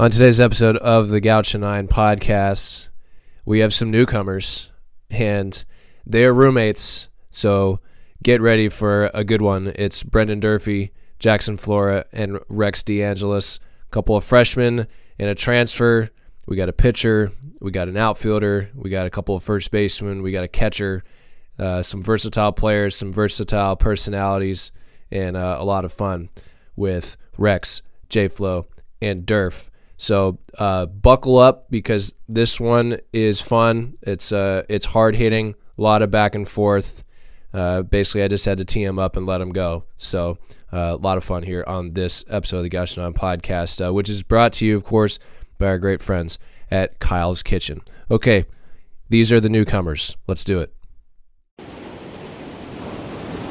On today's episode of the Gaucho Nine podcast, we have some newcomers, and they are roommates. So get ready for a good one. It's Brendan Durfee, Jackson Flora, and Rex DeAngelis. A couple of freshmen and a transfer. We got a pitcher. We got an outfielder. We got a couple of first basemen. We got a catcher. Uh, some versatile players, some versatile personalities, and uh, a lot of fun with Rex, J Flo, and Durf. So uh, buckle up because this one is fun. It's uh, it's hard hitting, a lot of back and forth. Uh, basically, I just had to tee him up and let him go. So uh, a lot of fun here on this episode of the Nine podcast, uh, which is brought to you, of course, by our great friends at Kyle's Kitchen. Okay, these are the newcomers. Let's do it.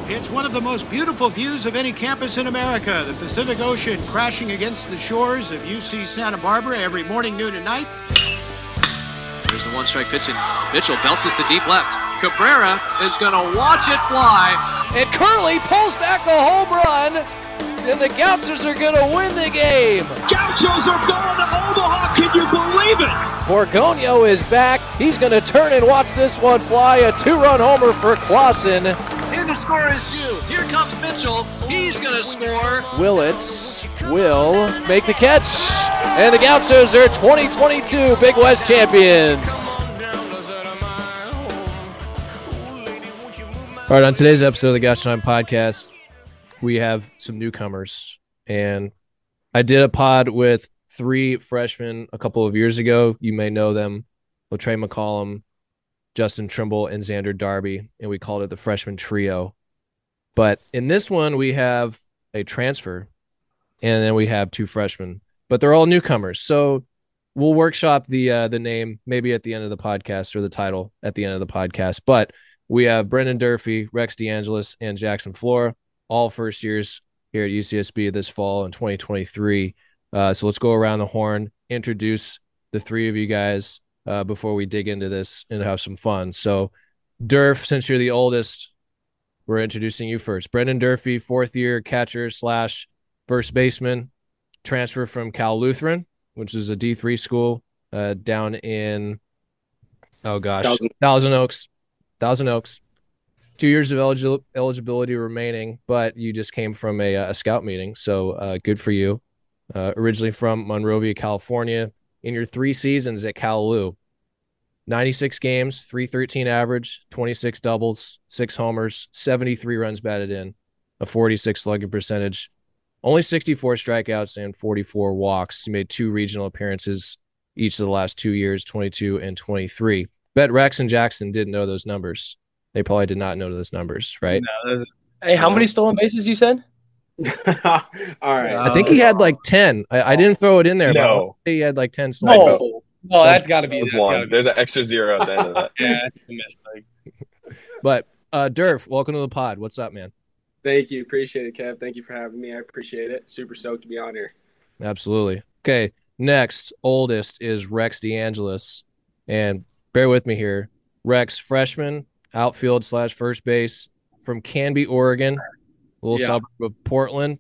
It's one of the most beautiful views of any campus in America. The Pacific Ocean crashing against the shores of UC Santa Barbara every morning, noon, and night. There's the one strike pitch, and Mitchell bounces to deep left. Cabrera is going to watch it fly. And Curley pulls back a home run, and the Gauchos are going to win the game. Gauchos are going to Omaha. Can you believe it? Borgonio is back. He's going to turn and watch this one fly. A two-run homer for Clausen. In the score is June. Here comes Mitchell. He's going to score. Willits will make the catch. And the Gauchos are 2022 Big West champions. All right, on today's episode of the Gaucho Nine podcast, we have some newcomers. And I did a pod with three freshmen a couple of years ago. You may know them Latrey McCollum, Justin Trimble, and Xander Darby. And we called it the freshman trio. But in this one, we have a transfer, and then we have two freshmen, but they're all newcomers. So we'll workshop the uh, the name maybe at the end of the podcast or the title at the end of the podcast. But we have Brendan Durfee, Rex DeAngelis, and Jackson Flora, all first years here at UCSB this fall in 2023. Uh, so let's go around the horn, introduce the three of you guys uh, before we dig into this and have some fun. So, Durf, since you're the oldest, we're introducing you first. Brendan Durfee, fourth year catcher slash first baseman, transfer from Cal Lutheran, which is a D3 school uh, down in, oh gosh, Thousand- Thousand Oaks. Thousand Oaks. Two years of eligi- eligibility remaining, but you just came from a, a scout meeting. So uh, good for you. Uh, originally from Monrovia, California. In your three seasons at Cal Lu, 96 games, 313 average, 26 doubles, six homers, 73 runs batted in, a 46 slugging percentage, only 64 strikeouts and 44 walks. You made two regional appearances each of the last two years, 22 and 23. Bet Rex and Jackson didn't know those numbers. They probably did not know those numbers, right? Hey, how many stolen bases you said? All right. I think he had like 10. I, I didn't throw it in there, but No. wanna he had like 10 stolen. No, no, that's got to be. That was gotta one. be- There's an extra zero at the end of that. yeah, that's a mistake. But uh Durf, welcome to the pod. What's up, man? Thank you. Appreciate it, Kev. Thank you for having me. I appreciate it. Super stoked to be on here. Absolutely. Okay. Next, oldest is Rex DeAngelis. And bear with me here. Rex, freshman, outfield slash first base from Canby, Oregon, a little Yeah. suburb of Portland,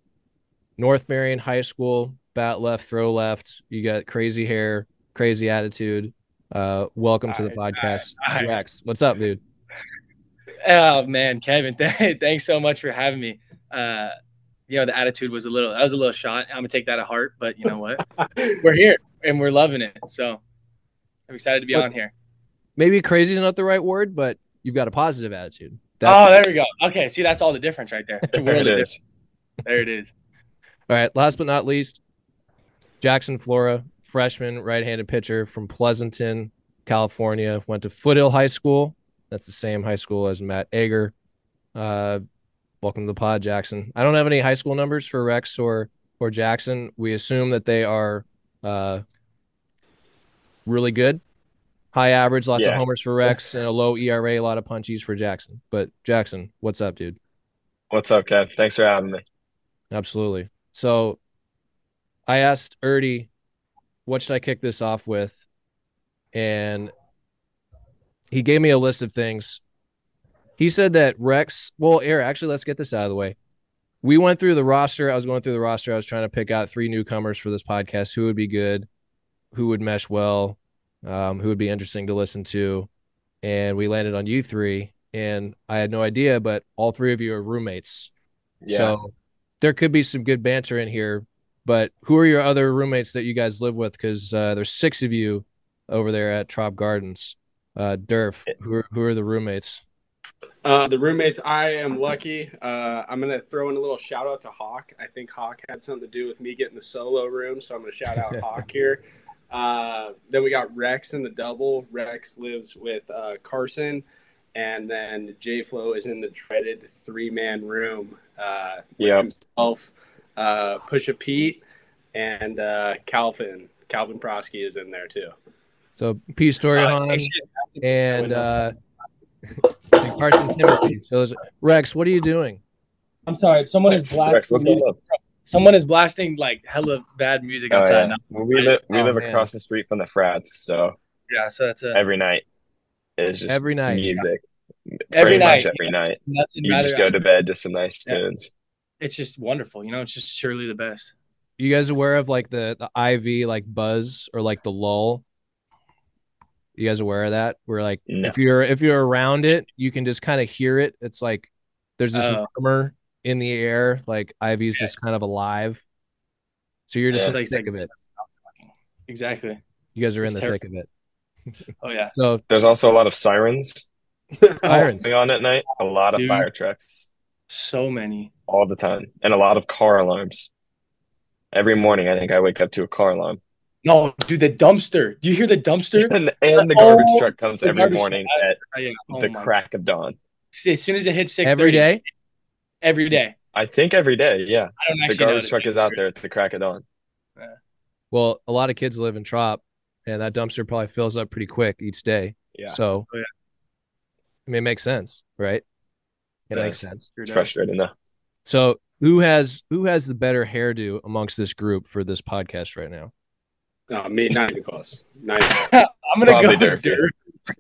North Marion High School, bat left, throw left. You got crazy hair, crazy attitude. Uh, welcome to the right, podcast, right. Rex. What's up, dude? Oh man, Kevin, th- thanks so much for having me. Uh, you know, the attitude was a little. That was a little shot. I'm gonna take that at heart, but you know what? we're here and we're loving it. So I'm excited to be But- on here. Maybe crazy is not the right word, but you've got a positive attitude. oh, there we go. Okay, see, that's all the difference right there. It's a There world it of is. difference. There it is. All right. Last but not least, Jackson Flora, freshman right-handed pitcher from Pleasanton, California. Went to Foothill High School. That's the same high school as Matt Ager. Uh, welcome to the pod, Jackson. I don't have any high school numbers for Rex or or Jackson. We assume that they are uh, really good, high average, lots of homers for Rex, and a low ERA, a lot of punchies for Jackson. But Jackson, what's up, dude? What's up, Kev? Thanks for having me. Absolutely. So I asked Erdy, what should I kick this off with? And he gave me a list of things. He said that Rex, well, here, actually, let's get this out of the way. We went through the roster. I was going through the roster. I was trying to pick out three newcomers for this podcast who would be good. who would mesh well, um, who would be interesting to listen to, and we landed on you three. And I had no idea, but all three of you are roommates, Yeah. so there could be some good banter in here. But who are your other roommates that you guys live with? Because uh, there's six of you over there at Trop Gardens. Uh, Durf, who are, who are the roommates? Uh, the roommates, I am lucky. Uh, I'm gonna throw in a little shout out to Hawk. I think Hawk had something to do with me getting the solo room, so I'm gonna shout out Hawk here. Uh, then we got Rex in the double. Rex lives with uh, Carson, and then J Flo is in the dreaded three man room. Uh, with Yep. himself, uh, Pusha Pete, and uh, Calvin. Calvin Prosky is in there too. So P Story Uh, Han and uh, and Carson Timothy. So Rex, what are you doing? I'm sorry. Someone is Rex, blasting. Rex, what's going music- on? Someone is blasting like hella bad music Oh, outside yeah. now. Well, we live we Oh, live man. across the street from the frats, so Yeah, so that's a every night is just Every night. music. Every Pretty much night. every night. nothing You just go to bed to some nice Yeah. tunes. It's just wonderful. You know, it's just surely the best. You guys aware of like the the IV like buzz or like the lull? You guys aware of that? Where like No. if you're if you're around it, you can just kind of hear it. It's like there's this Oh. murmur in the air, like IV's just kind of alive. So you're just Yeah. in the Like- thick of it. Exactly. You guys are in the terrible. thick of it. Oh yeah. So There's also a lot of sirens sirens. going on at night. A lot of Dude. fire trucks So many. all the time, and a lot of car alarms. Every morning, I think I wake up to a car alarm, No, dude, the dumpster. Do you hear the dumpster? and, and the garbage Oh, truck comes every morning truck. at Oh. Oh, the my- crack of dawn. As soon as it hits six Every day? Every day. I think every day, yeah. I don't The actually know garbage this. truck is out there at the crack of dawn. Well, a lot of kids live in Trop, and that dumpster probably fills up pretty quick each day. Yeah. So, Oh, yeah. I mean, it makes sense, right? It Does. makes sense. It's frustrating though. So, who has who has the better hairdo amongst this group for this podcast right now? No, me, not even close. Not even. I'm gonna Probably go Durf, yeah. Durf.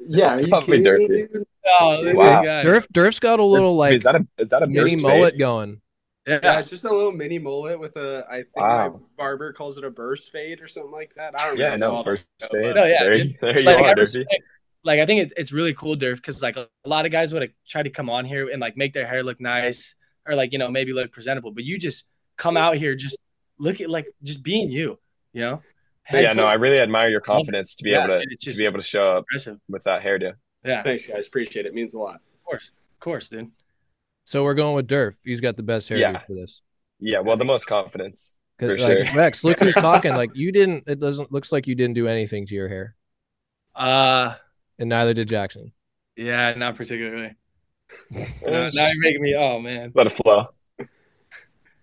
Yeah, are you Probably kidding me, Durfee. dude? Oh, look at Wow. this guy. Durf Durf's got a little like is that a is that a mini mullet fade? going. Yeah, Yeah. it's just a little mini mullet with a. I think my barber calls it a burst fade or something like that. I don't Yeah, know. no, burst fade. No, oh, yeah, there, dude. you- there you like, I are, Durfee. respect- like I think it's it's really cool, Durf, because like a lot of guys would have tried to come on here and like make their hair look nice or like you know maybe look presentable, but you just come out here just look at like just being you, you know. But yeah, no, I really admire your confidence to be Yeah, able to to be able to show up impressive. with that hairdo. Yeah, Thanks, guys. Appreciate it. Means a lot. Of course, of course, dude. So we're going with Durf. He's got the best hairdo Yeah. for this. Yeah, well, the most confidence. 'Cause, For like, sure. Rex, look who's talking. Like you didn't. It doesn't looks like you didn't do anything to your hair, Uh and neither did Jackson. yeah, not particularly. now, now you're making me. Oh man, Let it flow.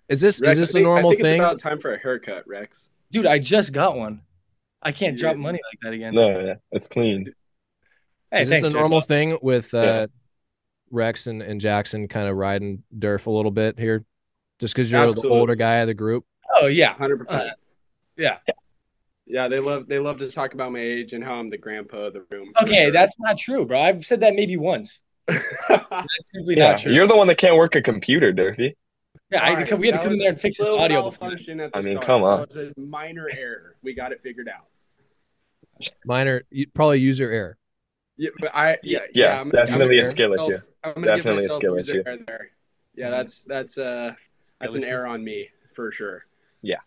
Is this Rex, is this I a think- normal I think thing? It's about time for a haircut, Rex. Dude, I just got one. I can't drop money like that again. No, yeah, it's clean. Hey, is this a normal Durf. thing with uh, Yeah. Rex and, and Jackson kind of riding Durf a little bit here, just because you're Absolutely. the older guy of the group? Oh yeah, Hundred percent. Uh, yeah. Yeah, they love they love to talk about my age and how I'm the grandpa of the room. Okay, that's not true, bro. I've said that maybe once. that's That's simply Yeah, not true. you're the one that can't work a computer, Durfee. Yeah, I, had to come- we had to come in there and fix this audio. before. At I mean, start. come on. That was a minor error. We got it figured out. Minor, probably user error. Yeah, but I yeah Yeah, I'm, definitely I'm a skill issue. Definitely a give myself skill issue. error There. Yeah, that's that's uh that's an error on me for sure. Yeah,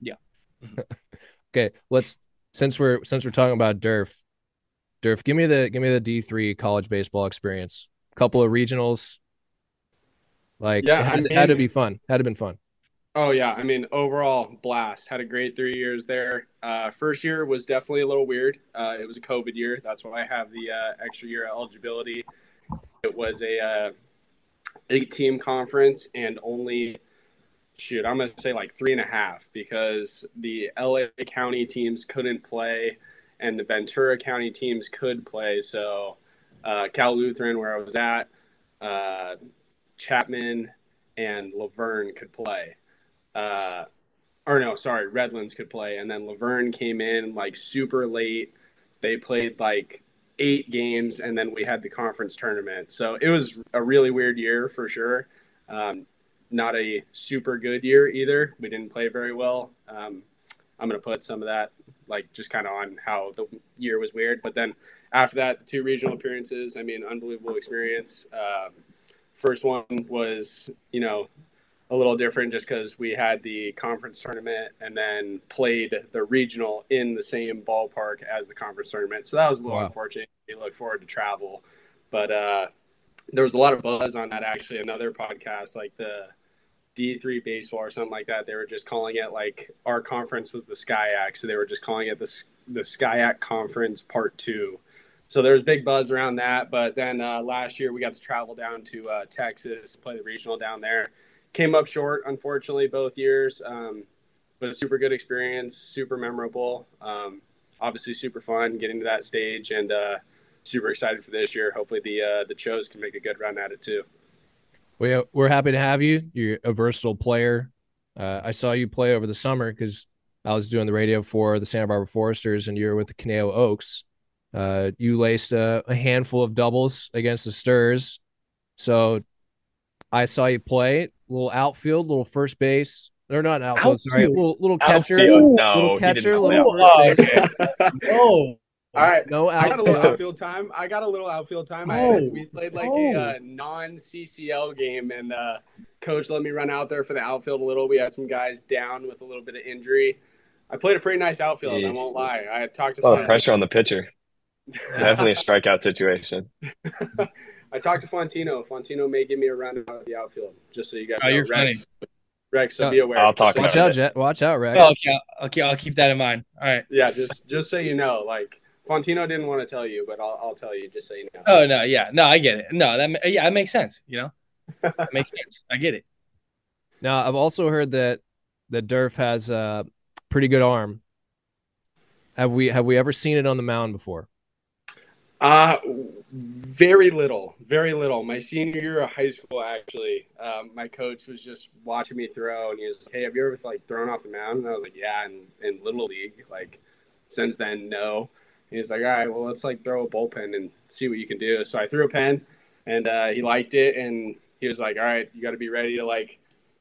yeah. okay, let's since we're since we're talking about Durf, Durf, give me the give me the D three college baseball experience. Couple of regionals. Like Yeah, it had, I it had to be fun. Had to been fun. Oh yeah, I mean overall blast. Had a great three years there. Uh, first year was definitely a little weird. Uh, it was a COVID year. That's why I have the uh, extra year eligibility. It was a uh, eight team conference and only shoot I'm gonna say like three and a half because the LA County teams couldn't play and the Ventura County teams could play. So uh, Cal Lutheran, where I was at, uh, Chapman and La Verne could play uh, or no, sorry, Redlands could play, and then La Verne came in like super late. They played like eight games, and then we had the conference tournament. So it was a really weird year for sure. Um, not a super good year either. We didn't play very well. Um, I'm gonna put some of that like just kind of on how the year was weird. But then after that, the two regional appearances, I mean, unbelievable experience. Um, first one was, you know, a little different just because we had the conference tournament and then played the regional in the same ballpark as the conference tournament. So that was a little Wow. unfortunate. We look forward to travel, but uh, there was a lot of buzz on that. Actually, another podcast like the D3 baseball or something like that. They were just calling it like our conference was the SCIAC, so they were just calling it the the SCIAC Conference Part Two. So there was big buzz around that. But then uh, last year we got to travel down to uh, Texas, play the regional down there. Came up short, unfortunately, both years. Um, but a super good experience, super memorable. Um, obviously, super fun getting to that stage, and uh, super excited for this year. Hopefully, the uh, the Chos can make a good run at it too. We, we're happy to have you. You're a versatile player. Uh, I saw you play over the summer because I was doing the radio for the Santa Barbara Foresters, and you were with the Conejo Oaks. Uh, you laced a, a handful of doubles against the Stirs. So I saw you play a little outfield, little first base, or not outfield, sorry, little little catcher, Outfield, no, little he catcher, didn't little first Oh, base. oh, All right. No I got a little outfield. outfield time. I got a little outfield time. I, Oh. we played like Oh. a uh, non CCL game, and uh, coach let me run out there for the outfield a little. We had some guys down with a little bit of injury. I played a pretty nice outfield. I won't lie. I talked to A lot of pressure on the pitcher. Definitely a strikeout situation. I talked to Fontino. Fontino may give me a run out of the outfield, just so you guys Oh, know. you're Rex, Rex, so be aware. I'll talk so Watch you out. Jet. Watch out, Rex. oh, okay, I'll, okay, I'll keep that in mind. All right. Yeah, just just so you know, like Fontino didn't want to tell you, but I'll, I'll tell you just so you know. Oh no, yeah, no, I get it. No, that yeah, that makes sense. You know, that makes sense. I get it. Now I've also heard that that Durf has a pretty good arm. Have we have we ever seen it on the mound before? Uh very little, very little. My senior year of high school, actually, um, my coach was just watching me throw, and he was like, "Hey, have you ever like thrown off the mound?" And I was like, "Yeah." And in little league, like since then, no. He was like, "All right, well, let's like throw a bullpen and see what you can do." So I threw a pen, and uh, he liked it, and he was like, "All right, you got to be ready to like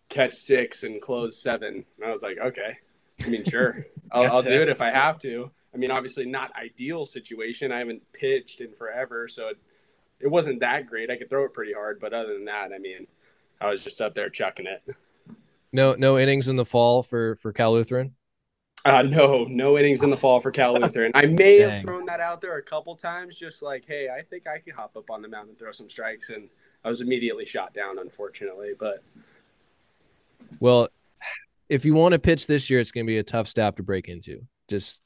catch six and close seven. And I was like, "Okay." I mean, sure, I'll, I'll do it if I have to. I mean, obviously not ideal situation. I haven't pitched in forever, so it, it wasn't that great. I could throw it pretty hard, but other than that, I mean, I was just up there chucking it. No no innings in the fall for for Cal Lutheran. Uh, no, no innings in the fall for Cal Lutheran. I may have thrown that out there a couple times, just like, hey, I think I can hop up on the mound and throw some strikes, and I was immediately shot down, unfortunately. But Well, if you want to pitch this year, it's going to be a tough staff to break into. Just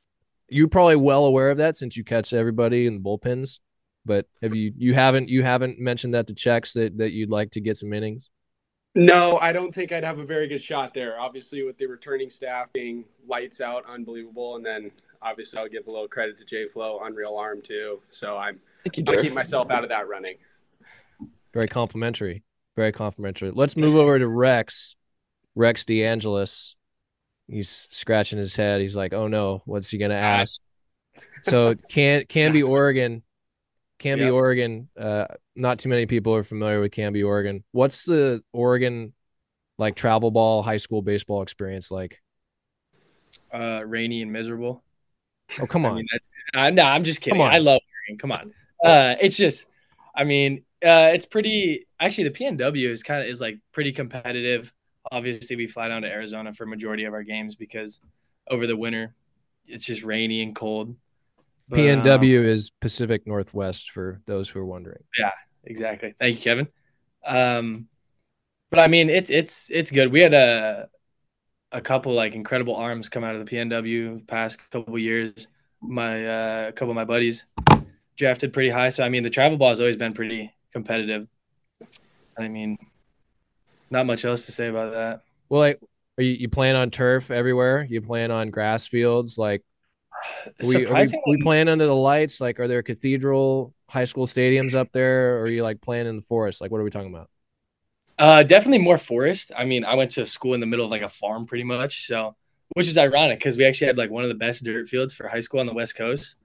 you're probably well aware of that since you catch everybody in the bullpens. But have you you haven't you haven't mentioned that to checks that that you'd like to get some innings? No, I don't think I'd have a very good shot there. Obviously, with the returning staff being lights out, unbelievable, and then obviously I'll give a little credit to J Flo, unreal arm too. So I'm gonna keep myself out of that running. Very complimentary. Very complimentary. Let's move over to Rex. Rex DeAngelis. He's scratching his head. He's like, "Oh no, what's he gonna ask?" So can Canby, Oregon, Canby, Yep. Oregon. Uh, not too many people are familiar with Canby, Oregon. What's the Oregon like travel ball high school baseball experience like? Uh, rainy and miserable. Oh come I on, mean, that's uh, no, I'm just kidding. I love Oregon. Come on. Uh, it's just, I mean, uh, it's pretty. Actually, the PNW is kind of is like pretty competitive. Obviously, we fly down to Arizona for majority of our games because over the winter, it's just rainy and cold. But, um, PNW is Pacific Northwest for those who are wondering. Yeah, exactly. Thank you, Kevin. Um, but I mean, it's it's it's good. We had a a couple like incredible arms come out of the PNW past couple years. My uh, a couple of my buddies drafted pretty high, so I mean, the travel ball has always been pretty competitive. I mean, not much else to say about that. Well, like, are you, you plan on turf everywhere? You plan on grass fields? Like, we, we, we playing under the lights? Like, are there cathedral high school stadiums up there? Or are you like playing in the forest? Like, what are we talking about? Uh, definitely more forest. I mean, I went to school in the middle of like a farm, pretty much. So, which is ironic because we actually had like one of the best dirt fields for high school on the West Coast.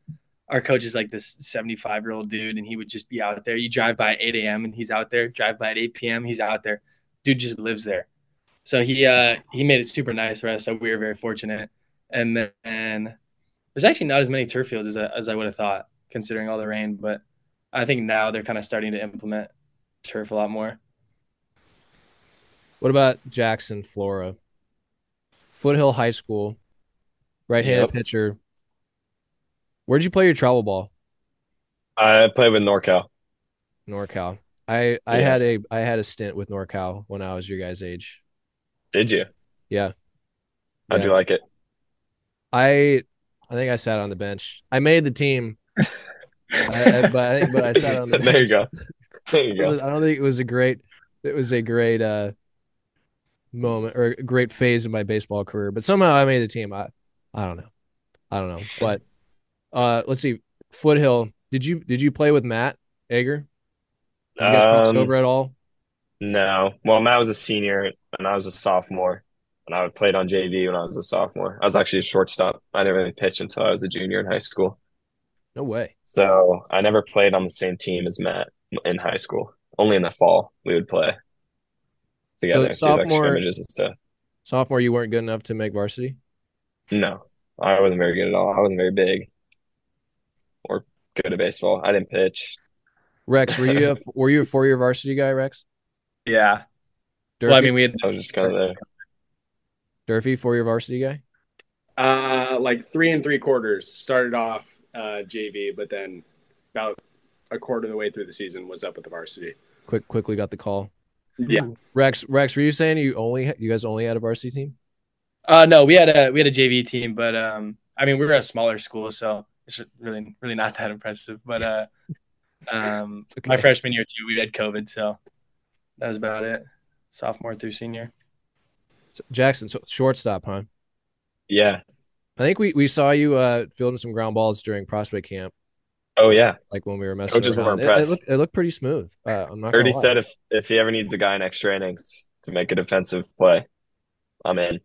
Our coach is like this 75 year old dude, and he would just be out there. You drive by at 8 a.m. and he's out there. Drive by at 8 p.m. He's out there. Dude just lives there. So he uh he made it super nice for us. So we were very fortunate. And then there's actually not as many turf fields as I, as I would have thought, considering all the rain. But I think now they're kind of starting to implement turf a lot more. What about Jackson, Flora? Foothill High School, right-handed Yep. pitcher. Where'd you play your travel ball? I played with NorCal. NorCal. I I Yeah. had a I had a stint with NorCal when I was your guys' age. Did you? Yeah. How'd Yeah. you like it? I I think I sat on the bench. I made the team, I, I, but I think but I sat on the bench. there you go. There you go. I don't think it was a great. It was a great uh moment or a great phase of my baseball career, but somehow I made the team. I I don't know. I don't know. But uh let's see. Foothill. Did you did you play with Matt Ager? You guys Um, over at all? No. Well, Matt was a senior and I was a sophomore. And I played on JV when I was a sophomore. I was actually a shortstop. I didn't really pitch until I was a junior in high school. No way. So I never played on the same team as Matt in high school. Only in the fall we would play together, do like scrimmages and stuff. Sophomore, you weren't good enough to make varsity. No, I wasn't very good at all. I wasn't very big or good at baseball. I didn't pitch. Rex, were you a, were you a four year varsity guy, Rex? Yeah. Durfee, Well, I mean, we had I was just kind of there. Durfee, four year varsity guy. Uh, like three and three quarters. Started off uh, JV, but then about a quarter of the way through the season was up at the varsity. Quick, quickly got the call. Yeah. Rex, Rex, were you saying you only you guys only had a varsity team? Uh, no, we had a we had a JV team, but um, I mean, we were a smaller school, so it's really really not that impressive. But uh, um, okay. my freshman year too, we had COVID, so that was about it. Sophomore through senior. So, Jackson, so shortstop, huh? Yeah. I think we, we saw you uh fielding some ground balls during prospect camp, Oh yeah. like when we were messing Coaches were around. It, it looked it looked pretty smooth. Uh, I'm not Heard lie. said if if he ever needs a guy in extra innings to make a defensive play, I'm in.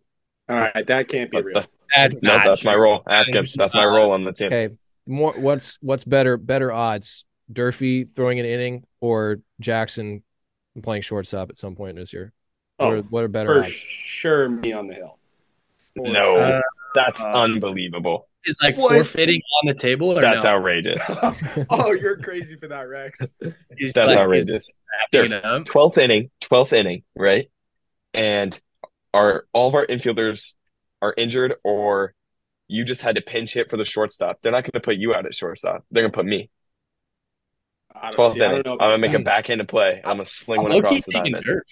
All right, that can't be But real. the- That's no, not that's my role. Ask him. That's my role on the team. Okay, more what's what's better better odds? Durfee throwing an inning or Jackson playing shortstop at some point this year? What, are, Oh, what are better For odds? sure, me on the hill. No, Uh, that's uh, unbelievable. Is like What? forfeiting on the table or That's no? outrageous. oh, you're crazy for that, Rex. He's That's like, outrageous. he's backing it up. Twelfth inning, twelfth inning, right? And our all of our infielders are injured, or you just had to pinch hit for the shortstop. They're not going to put you out at shortstop. They're going to put me. I don't, Twelfth see, I inning. don't I'm going to make a backhanded play. I'm going to sling one I'm across the taking diamond. dirt.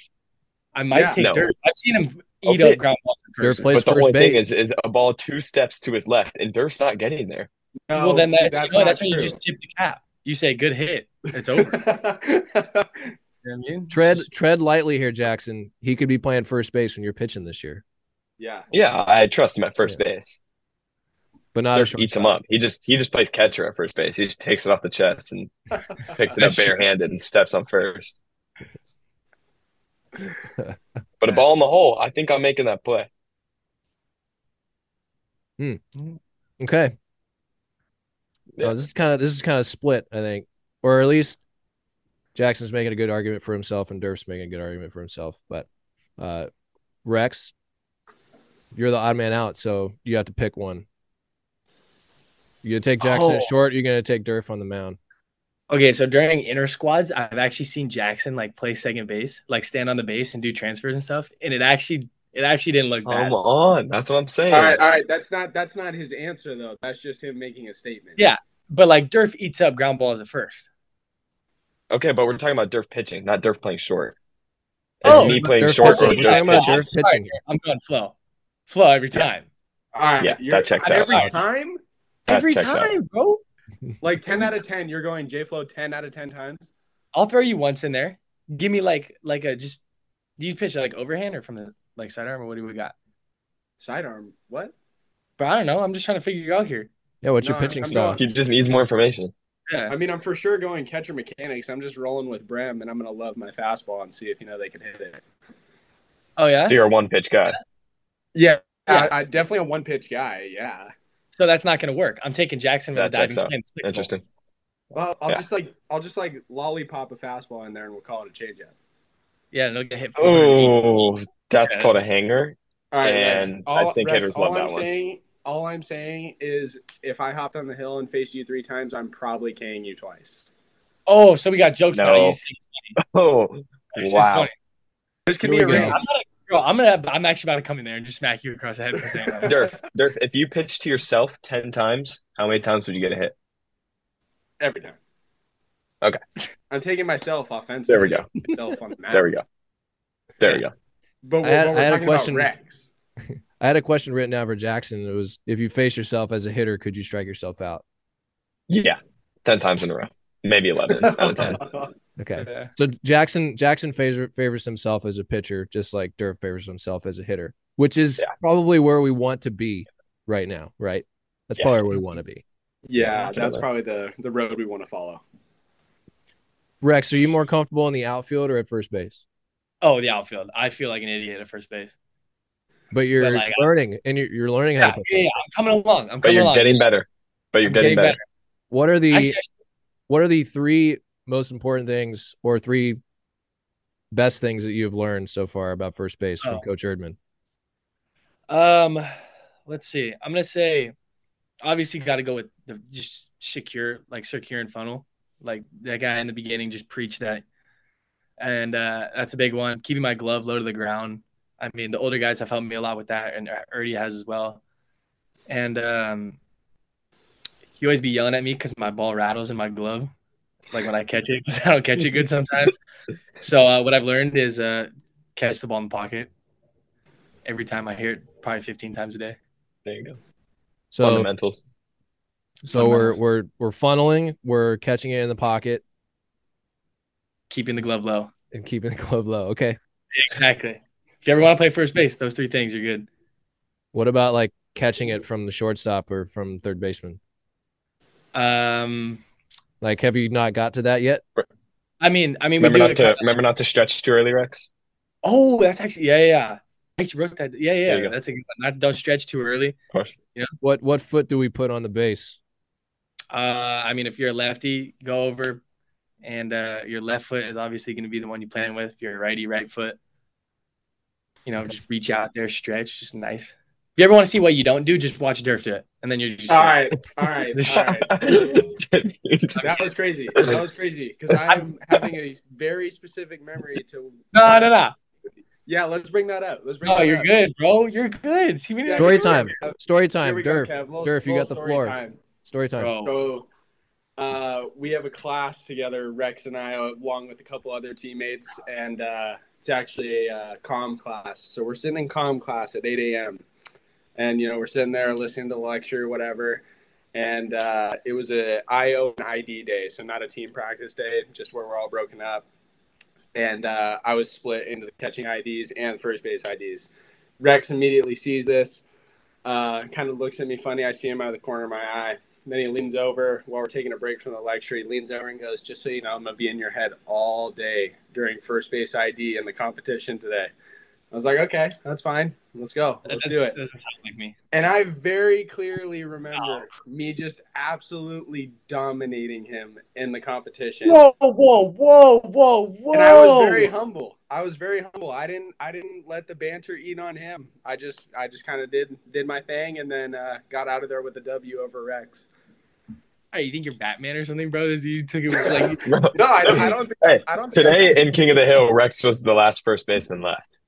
I might Yeah. take No. dirt. I've seen him eat Okay. up ground balls. at Dirt first. plays But the first only thing base. is, is a ball two steps to his left, and Durf's not getting there. No, well, then that's, that's you know, that's when you just tip the cap. You say good hit. It's over. you know what I mean? Tread tread lightly here, Jackson. He could be playing first base when you're pitching this year, yeah. Yeah, I trust him at first Yeah. base. But not a Durf eats him up. He just he just plays catcher at first base. He just takes it off the chest and picks it up barehanded and steps on first. But a ball in the hole, I think I'm making that play. Okay. Yeah. Uh, this is kind of this is kind of split, I think, or at least Jackson's making a good argument for himself, and Durf's making a good argument for himself. But uh, Rex, you're the odd man out, so you have to pick one. You gonna take Jackson Oh. short? You're gonna take Durf on the mound. Okay, so during inter squads, I've actually seen Jackson like play second base, like stand on the base and do transfers and stuff, and it actually it actually didn't look bad. Come on, that's what I'm saying. All right, all right. That's not that's not his answer though. That's just him making a statement. Yeah. But like Durf eats up ground balls at first. Okay, but we're talking about Durf pitching, not Durf playing short. It's Oh, me playing Durf short pitching. or Durf talking about pitching. Durf pitching. I'm going flow, flow every time, All right. Yeah, that checks out. Every time, That every checks out. time, bro. like ten out of ten, you're going J Flo ten out of ten times. I'll throw you once in there. Give me like like a just. Do you pitch like overhand or from the like sidearm or what do we got? Sidearm. What? But I don't know. I'm just trying to figure you out here. Yeah, what's No, your pitching I'm style? going- He just needs more information. Yeah. I mean, I'm for sure going catcher mechanics. I'm just rolling with Brem, and I'm gonna love my fastball and see if you know they can hit it. Oh yeah. So you're a one pitch guy. Yeah. Yeah. I, I definitely a one pitch guy. Yeah. So that's not going to work. I'm taking Jackson with That a diving out. plane, six ball. Interesting. Well, I'll Yeah. just like I'll just like lollipop a fastball in there, and we'll call it a changeup. Yeah, and it'll get hit. 400. Oh, that's Yeah. called a hanger. All right, And Rex, I all- think Rex, hitters love that I'm one. Saying, all I'm saying is if I hopped on the hill and faced you three times, I'm probably K'ing you twice. Oh, so we got jokes now. No. You say it's funny. Oh, wow. This could Here be a we go. range. I'm, not a, bro, I'm gonna. I'm actually about to come in there and just smack you across the head for saying that. Durf, Durf, if you pitch to yourself 10 times, how many times would you get a hit? every time. Okay. I'm taking myself offensive. There we go. Myself on the map. There we go. There we go. But I we're, had- we're I had a talking question- about Rex. I had a question written down for Jackson. It was if you face yourself as a hitter, could you strike yourself out? Yeah. 10 times in a row. Maybe 11 out of 10. Okay. Yeah. So Jackson Jackson favor, favors himself as a pitcher, just like Durf favors himself as a hitter, which is Yeah. probably where we want to be right now, right? That's Yeah. probably where we want to be. Yeah, that's probably the the road we want to follow. Rex, are you more comfortable in the outfield or at first base? Oh, the outfield. I feel like an idiot at first base. But you're But, like, learning and you're, you're learning how Yeah, to play. yeah, yeah, I'm coming along. I'm But you're along. getting better. But you're I'm getting, better. What are the Actually, what are the three most important things or three best things that you've learned so far about first base from Oh. Coach Erdman? Um, let's see. I'm gonna say, obviously, got to go with the just secure, like secure and funnel. Like that guy in the beginning just preached that, and uh, that's a big one. Keeping my glove low to the ground. I mean, the older guys have helped me a lot with that, and Erdy has as well. And um, he always be yelling at me because my ball rattles in my glove, like when I catch it, because I don't catch it good sometimes. so uh, what I've learned is uh, catch the ball in the pocket every time I hear it, probably 15 times a day. There you go. So Fundamentals. so we're we're we're funneling, we're catching it in the pocket Keeping the glove low. and keeping the glove low. Okay. Exactly. If you ever want to play first base, those three things, you're good. What about like catching it from the shortstop or from third baseman? Um, Like, have you not got to that yet? I mean, I mean, we Remember do not to kinda- remember not to stretch too early, Rex. Oh, that's actually yeah, yeah. yeah. I actually wrote that. Yeah, yeah. That's a good one. Not don't stretch too early. Of course. Yeah. What what foot do we put on the base? Uh, I mean, if you're a lefty, go over, and uh, your left foot is obviously going to be the one you plan with. If you're a righty, right foot. You know, just reach out there, stretch, just nice. If you ever want to see what you don't do, just watch Durf do it, and then you're just All right, all right, all right. That That was crazy. That was crazy because I'm having a very specific memory to. No, no, no. Yeah, let's bring that up. Let's bring. No, that you're up. good, bro. You're good. See, we didn't Story time. Story time. we go, Durf. Little- Durf, you got the story floor. time. Story time. Bro. So, uh, we have a class together, Rex and I, along with a couple other teammates, and uh, it's actually a uh, comm class. So we're sitting in comm class at 8 a.m. And you know we're sitting there listening to the lecture, whatever. And uh, it was a IO and ID day, so not a team practice day, just where we're all broken up. And uh, I was split into the catching IDs and first base IDs. Rex immediately sees this, uh, kind of looks at me funny. I see him out of the corner of my eye. Then he leans over while we're taking a break from the lecture. He leans over and goes, "Just so you know, I'm gonna be in your head all day during first base ID and the competition today." I was like, "Okay, that's fine. Let's go. Let's do it." That doesn't sound like me. And I very clearly remember me just absolutely dominating him in the competition. Whoa, whoa, whoa, whoa, whoa! And I was very humble. I was very humble. I didn't I didn't let the banter eat on him. I just I just kind of did did my thing and then uh, got out of there with a W over Rex. Hey, you think you're Batman or something, bro? This you took it like No, I don't, I don't think Hey, I don't think Today in King of the Hill, Rex was the last first baseman left.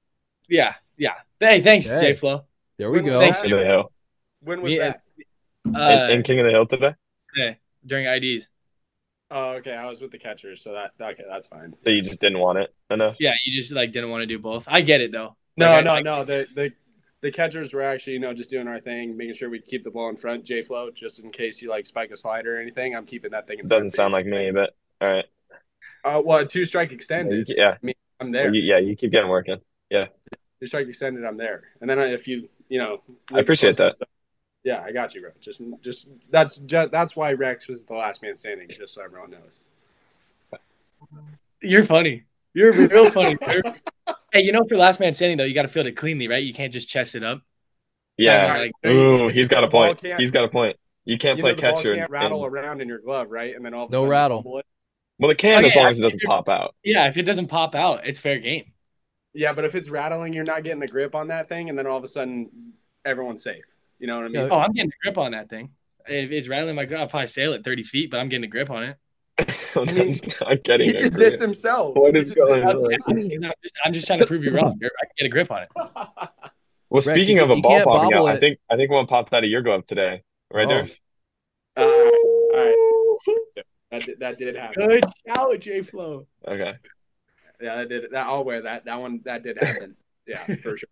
yeah, yeah. Hey, thanks, Hey. J Flo. There we When go. Thanks, King of the Hill. when was Me- that? Uh, in, in King of the Hill today. during IDs. Oh, okay. I was with the catchers, so that okay, that's fine. So you just didn't want it enough. Yeah, you just like didn't want to do both. I get it though. No, Like, no, I- no. The the the catchers were actually, you know, just doing our thing, making sure we keep the ball in front. J Flo, just in case you like spike a slider or anything, I'm keeping that thing. In doesn't front. sound like me, but all right. Uh, well, two strike extended. Yeah, I'm there. you, yeah, you keep getting working. Two strike extended. I'm there. And then if you, you know, I appreciate that. Yeah, I got you, bro. Just, just that's just that's why Rex was the last man standing. Just so everyone knows. You're funny. You're real funny. hey, you know, for last man standing though, you got to field it cleanly, right? You can't just chest it up. Yeah. Like, Ooh, he's got a point. He's got a point. You can't you play know, the ball catcher. can't and- rattle and- around in your glove, right? And then all of a No sudden rattle. well, it can Oh, as long as it doesn't pop out. yeah, if it doesn't pop out, it's fair game. Yeah, but if it's rattling, you're not getting the grip on that thing, and then all of a sudden, everyone's safe. You know what I mean? Oh, I'm getting a grip on that thing. If it's rattling my, I'll probably sail it 30 feet, but I'm getting a grip on it. That's not getting he it, just Chris. dissed himself. What is going I'm, on? I'm just, I'm just trying to prove you wrong. I can get a grip on it. Well, Rex, speaking of a ball popping out, bobble I think I think one popped out of your glove today, right Oh. there. Uh, all right. That did, that did happen. Good shout, J Flo. Okay. Yeah, that did. That I'll wear that. That one that did happen. Yeah, for sure.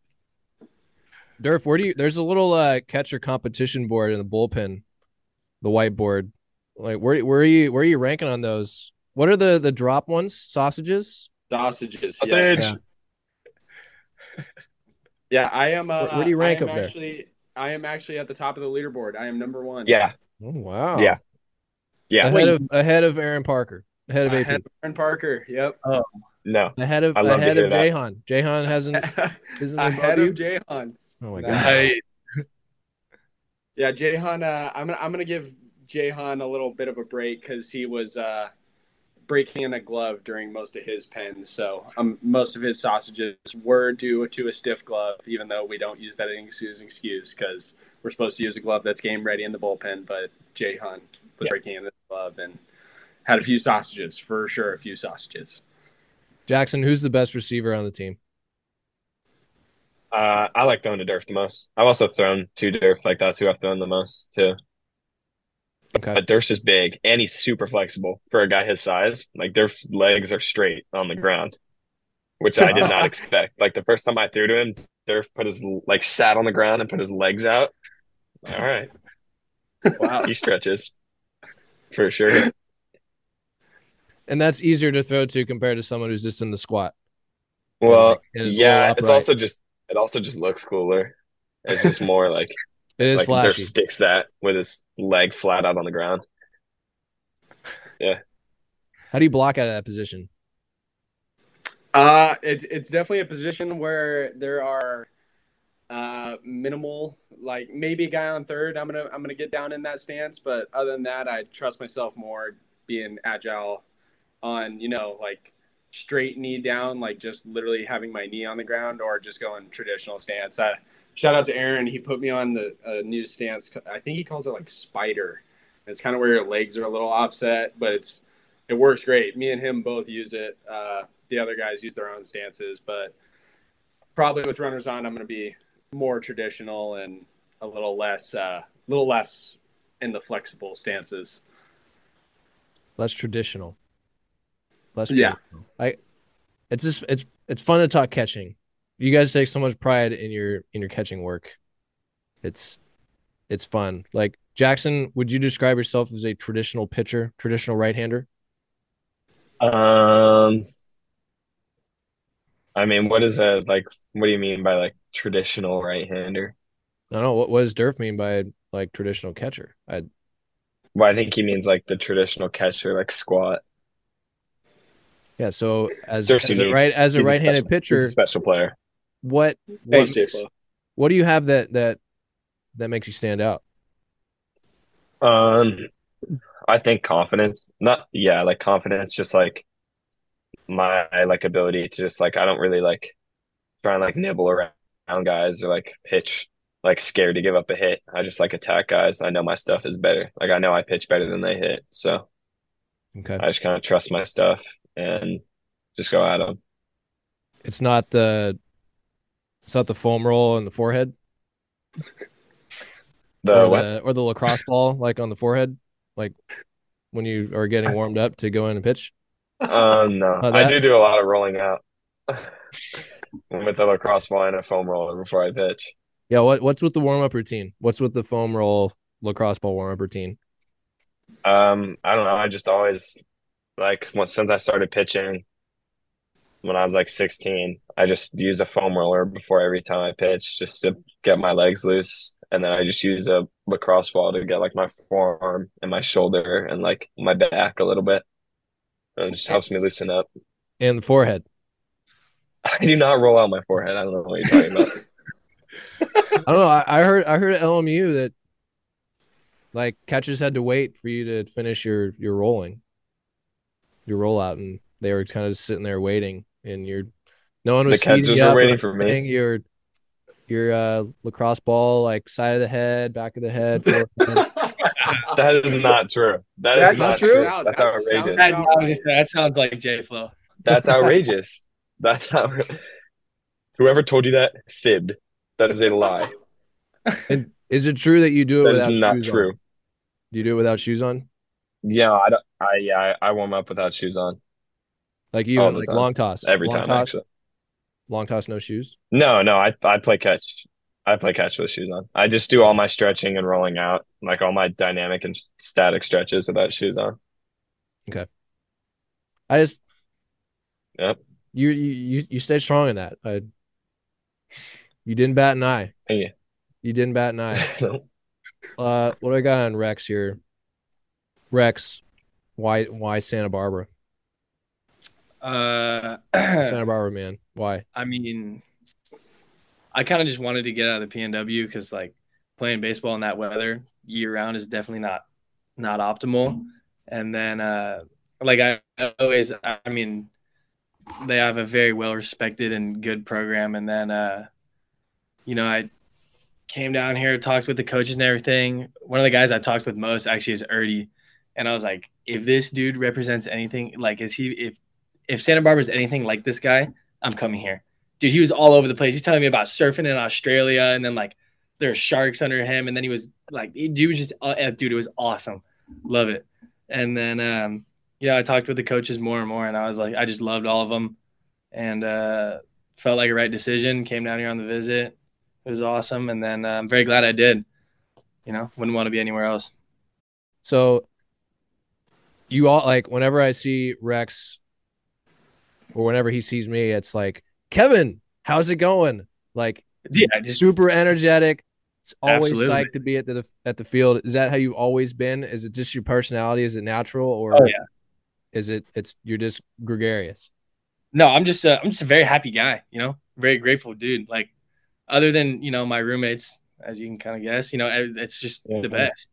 Durf, where do you? There's a little uh, catcher competition board in the bullpen, the whiteboard. Like where where are you where are you ranking on those? What are the the drop ones? Sausages? Sausages. Sausage. Yeah. yeah, I am. Uh, Where- where do you rank I am up there? Actually, I am actually at the top of the leaderboard. I am number one. Yeah. Oh wow. Yeah. Yeah. Ahead of ahead of Aaron Parker. Ahead of AP. Ahead of Aaron Parker. Yep. No. Ahead of I love to ahead of that. Jahan. Jahan hasn't isn't above Ahead of Jahan. Oh my god. Nice. Yeah, Jahan. Uh, I'm gonna I'm gonna give Jahan a little bit of a break because he was uh, breaking in a glove during most of his pens. So um, most of his sausages were due to a stiff glove, even though we don't use that as an excuse because we're supposed to use a glove that's game ready in the bullpen. But Jahan was Yeah. breaking in the glove and had a few sausages for sure. A few sausages. Jackson, who's the best receiver on the team? Uh, I like throwing to Durf the most. I've also thrown to Durf. Like that's who I've thrown the most to. Okay. But Durf's is big and he's super flexible for a guy his size. Like Durf's legs are straight on the ground, which I did not expect. Like the first time I threw to him, Durf put his like sat on the ground and put his legs out. All right, Wow. he stretches for sure. And that's easier to throw to compared to someone who's just in the squat. Well, Like, it is a yeah, it's also just it also just looks cooler. It's just more like It is like Durf flashy. sticks that with his leg flat out on the ground. Yeah. How do you block out of that position? Uh, it's it's definitely a position where there are uh minimal like maybe a guy on third. I'm gonna I'm gonna get down in that stance, but other than that, I trust myself more being agile on you know like straight knee down, like just literally having my knee on the ground, or just going traditional stance. I, shout out to Aaron. He put me on the uh, new stance. I think he calls it like spider. It's kind of where your legs are a little offset, but it's it works great. Me and him both use it. Uh, the other guys use their own stances, but probably with runners on, I'm going to be more traditional and a little less, uh, little less in the flexible stances. Less traditional. Less Yeah. traditional. I it's just it's it's fun to talk catching. You guys take so much pride in your in your catching work. It's it's fun. Like Jackson, would you describe yourself as a traditional pitcher, traditional right-hander? Um, I mean, what is that like? What do you mean by like traditional right-hander? I don't know what, what does Durf mean by like traditional catcher. I Well, I think he means like the traditional catcher, like squat. Yeah. So as, as a right as a He's right-handed special- pitcher, a special player. what what, makes- what do you have that that that makes you stand out? Um, I think confidence, not yeah, like confidence, just like my like ability to just like I don't really like try and like nibble around guys or like pitch like scared to give up a hit. I just like attack guys. I know my stuff is better. Like I know I pitch better than they hit, so Okay, I just kind of trust my stuff and just go at them. it's not the it's not the foam roll in the forehead. The or what? the or the lacrosse ball like on the forehead, like when you are getting warmed up to go in and pitch. Um, no, I do do a lot of rolling out with the lacrosse ball and a foam roller before I pitch. Yeah, what what's with the warm up routine? What's with the foam roll lacrosse ball warm up routine? Um, I don't know. I just always like once since I started pitching when I was like 16, I just use a foam roller before every time I pitch just to get my legs loose. And then I just use a lacrosse ball to get like my forearm and my shoulder and like my back a little bit. And it just helps me loosen up. And the forehead. I do not roll out my forehead. I don't know what you're talking about. I don't know. I, I heard I heard at LMU that like catchers had to wait for you to finish your your rolling, your rollout, and they were kind of just sitting there waiting, and you're no one was The catchers speeding you were waiting for me? anything. You're your uh, lacrosse ball, like side of the head, back of the head. That is not true. That is That's not true? true. That That's sounds outrageous. That, about I was right. just- that sounds like J Flo. That's outrageous. That's how. Whoever told you that fibbed. That is a lie. and is it true that you do it That is without not shoes true. on? Do you do it without shoes on? Yeah, I don't. I yeah, I, I warm up without shoes on Like even like time. long toss every long time. toss, Actually, long toss, no shoes. no, no. I I play catch. I play catch with shoes on. I just do all my stretching and rolling out, like all my dynamic and static stretches without shoes on. Okay. I just Yep. you you you, you stayed strong in that. I, you didn't bat an eye. Hey. You didn't bat an eye. Uh, what do I got on Rex here? Rex, why why Santa Barbara? Uh, Santa Barbara man, why? I mean, I kind of just wanted to get out of the PNW because like playing baseball in that weather year round is definitely not not optimal. And then uh, like I I always, I mean, they have a very well respected and good program. And then uh, you know I came down here, talked with the coaches and everything. One of the guys I talked with most actually is Erdy. And I was like, if this dude represents anything, like, is he, if, if Santa Barbara is anything like this guy, I'm coming here. Dude, he was all over the place. He's telling me about surfing in Australia and then like there's sharks under him. And then he was like, dude was just, uh, dude, it was awesome. Love it. And then, um, yeah, I talked with the coaches more and more and I was like, I just loved all of them and, uh, felt like a right decision. Came down here on the visit. It was awesome. And then uh, I'm very glad I did. You know, wouldn't want to be anywhere else. So you all like whenever I see Rex or whenever he sees me, it's like, Kevin, how's it going? Like Yeah, just super energetic. It's always Absolutely. psyched to be at the at the field. Is that how you've always been? Is it just your personality? Is it natural or Oh, yeah. is it it's you're just gregarious? No, I'm just a, I'm just a very happy guy, you know, very grateful dude. Like, other than you know my roommates, as you can kind of guess, you know, it's just Yeah. the best.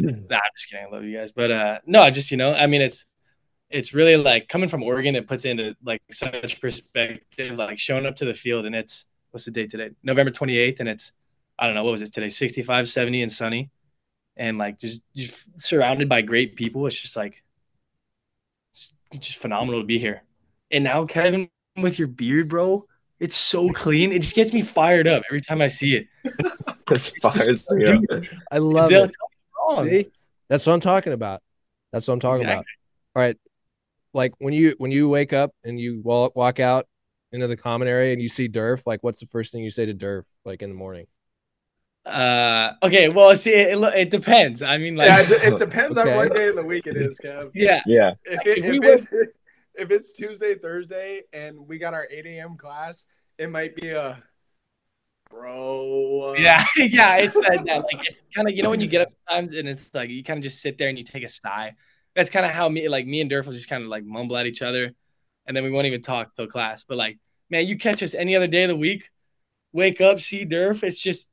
Nah, I'm just kidding. I love you guys, but uh, no, I just you know, I mean, it's it's really like coming from Oregon. It puts into like such perspective, like showing up to the field, and it's what's the date today? November 28th, and it's I don't know what was it today? 65, 70, and sunny, and like just just surrounded by great people. It's just like it's just phenomenal to be here. And now, Kevin, with your beard, bro, it's so clean. It just gets me fired up every time I see it. As far as yeah. I love it. Tell me wrong. See? That's what I'm talking about. That's what I'm talking about. All right. Like when you when you wake up and you walk walk out into the common area and you see Durf, like what's the first thing you say to Durf like in the morning? Uh, okay. Well, see, it, it, it depends. I mean, like, yeah, yeah, it, it depends Okay. on what day of the week it is, Kev. yeah, Yeah. If, it, If we if, it, if it's Tuesday, Thursday, and we got our 8 a.m. class, it might be a bro. Yeah, yeah, It's that, that like it's kind of you know when you get up sometimes and it's like you kind of just sit there and you take a sigh. That's kind of how me like me and Durf will just kind of like mumble at each other, and then we won't even talk till class. But like, man, you catch us any other day of the week, wake up, see Durf, it's just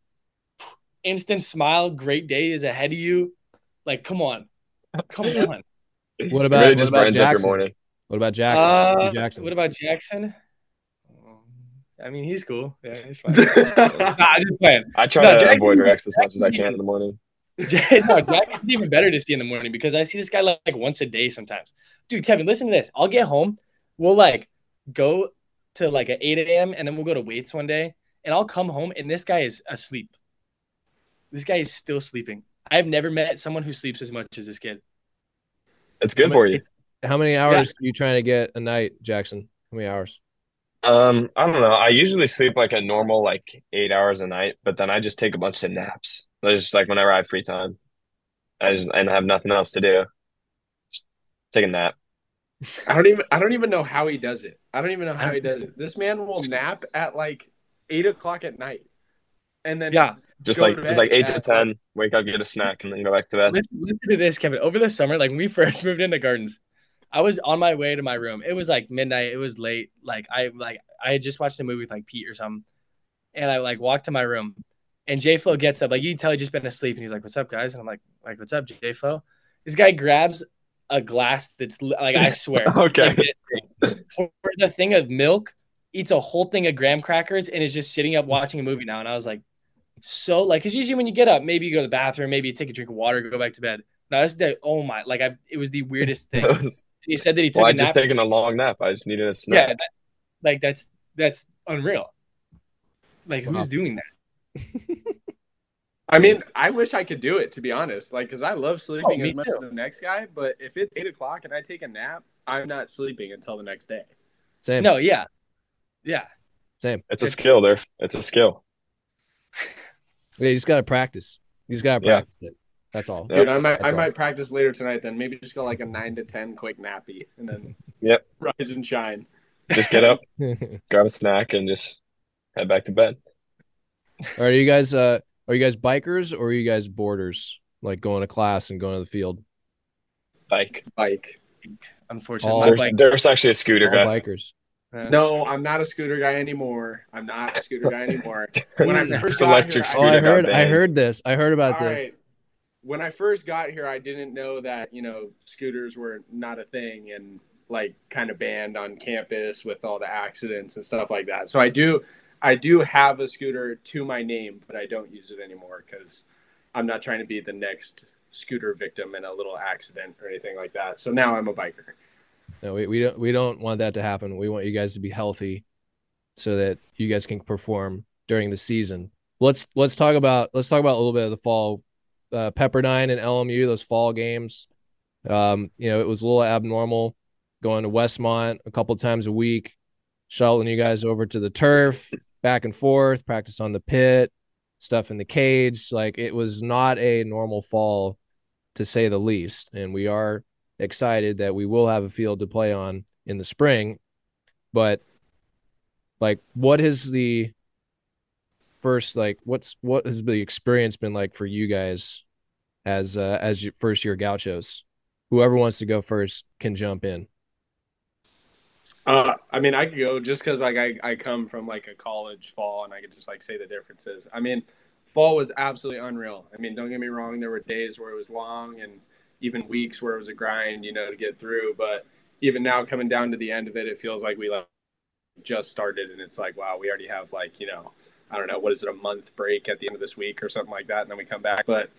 instant smile. Great day is ahead of you. Like, come on, come on. What about really what just about brightens up your Jackson? morning. What about Jackson? Uh, See Jackson. What about Jackson? I mean, he's cool. Yeah, he's fine. nah, I'm just playing. I try No, to Jackson- avoid Rex as much as I can in the morning. no, Jackson's even better to see in the morning because I see this guy like, like once a day sometimes. Dude, Kevin, listen to this. I'll get home. We'll like go to like at 8 a.m. and then we'll go to weights one day. And I'll come home and this guy is asleep. This guy is still sleeping. I've never met someone who sleeps as much as this kid. It's good for you. How many hours are you trying to get a night, Jackson? How many hours? Um, I don't know. I usually sleep like a normal like eight hours a night, but then I just take a bunch of naps. I just like whenever I have free time, I just and have nothing else to do. Just take a nap. I don't even I don't even know how he does it. I don't even know how he does it. This man will nap at like eight o'clock at night, and then Yeah. Just like it's like eight to ten. Wake up, get a snack, and then go back to bed. Listen, listen to this, Kevin. Over the summer, like when we first moved into Gardens, I was on my way to my room. It was like midnight. It was late. Like I like I had just watched a movie with like Pete or something, and I like walked to my room, and J Flo gets up. Like you can tell he just been asleep, and he's like, "What's up, guys?" And I'm like, "Like what's up, J Flo?" This guy grabs a glass that's like I swear, Okay. like pours a thing of milk eats a whole thing of graham crackers and is just sitting up watching a movie now. And I was like, so like, because usually when you get up, maybe you go to the bathroom, maybe you take a drink of water, go back to bed. No, that's the oh my, like I, it was the weirdest thing. He said that he took well, a I just nap. taken a long nap. I just needed a yeah, snack. that, like that's that's unreal. Like Wow. who's doing that? I mean, I wish I could do it to be honest. Like, cause I love sleeping Oh, as much too. as the next guy. But if it's eight o'clock and I take a nap, I'm not sleeping until the next day. Same. No, yeah, yeah. Same. It's a skill, there. It's a skill. Yeah, you just gotta practice. You just gotta Yeah. practice it. That's all. Dude, I might That's I all. might practice later tonight. Then maybe just go like a nine to ten quick nappy, and then Yep. rise and shine. Just get up, grab a snack, and just head back to bed. All right, are you guys uh are you guys bikers or are you guys boarders? Like going to class and going to the field? Bike. Bike. Unfortunately, All There's, bike- there's actually a scooter All guy. bikers. No, I'm not a scooter guy anymore. I'm not a scooter guy anymore. When I first got electric here, Oh, I Scooter heard I heard this. I heard about All this. right. When I first got here, I didn't know that you know scooters were not a thing and like kind of banned on campus with all the accidents and stuff like that. So I do, I do have a scooter to my name, but I don't use it anymore because I'm not trying to be the next scooter victim in a little accident or anything like that. So now I'm a biker. No, we, we don't we don't want that to happen. We want you guys to be healthy so that you guys can perform during the season. Let's let's talk about let's talk about a little bit of the fall uh, Pepperdine and LMU, those fall games. Um, you know, it was a little abnormal going to Westmont a couple times a week, shuttling you guys over to the turf, back and forth, practice on the pit, stuff in the cage. Like it was not a normal fall to say the least. And we are excited that we will have a field to play on in the spring. But like what has the first like what's what has the experience been like for you guys as uh as your first year gauchos? Whoever wants to go first can jump in. Uh, I mean, I could go just because like I, I come from like a college fall, and I could just like say the differences. I mean, fall was absolutely unreal. I mean, don't get me wrong, there were days where it was long, and even weeks where it was a grind, you know, to get through. But even now, coming down to the end of it, it feels like we like just started, and it's like, wow, we already have like you know, I don't know, what is it, a month break at the end of this week or something like that, and then we come back. But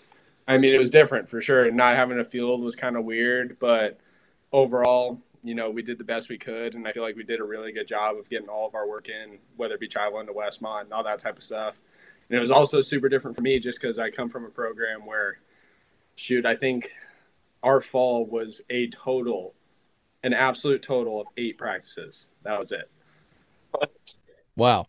I mean, it was different for sure. And Not having a field was kind of weird, but overall, you know, we did the best we could, and I feel like we did a really good job of getting all of our work in, whether it be traveling to Westmont and all that type of stuff. And it was also super different for me just because I come from a program where, shoot, I think our fall was a total, an absolute total of eight practices. That was it. Wow.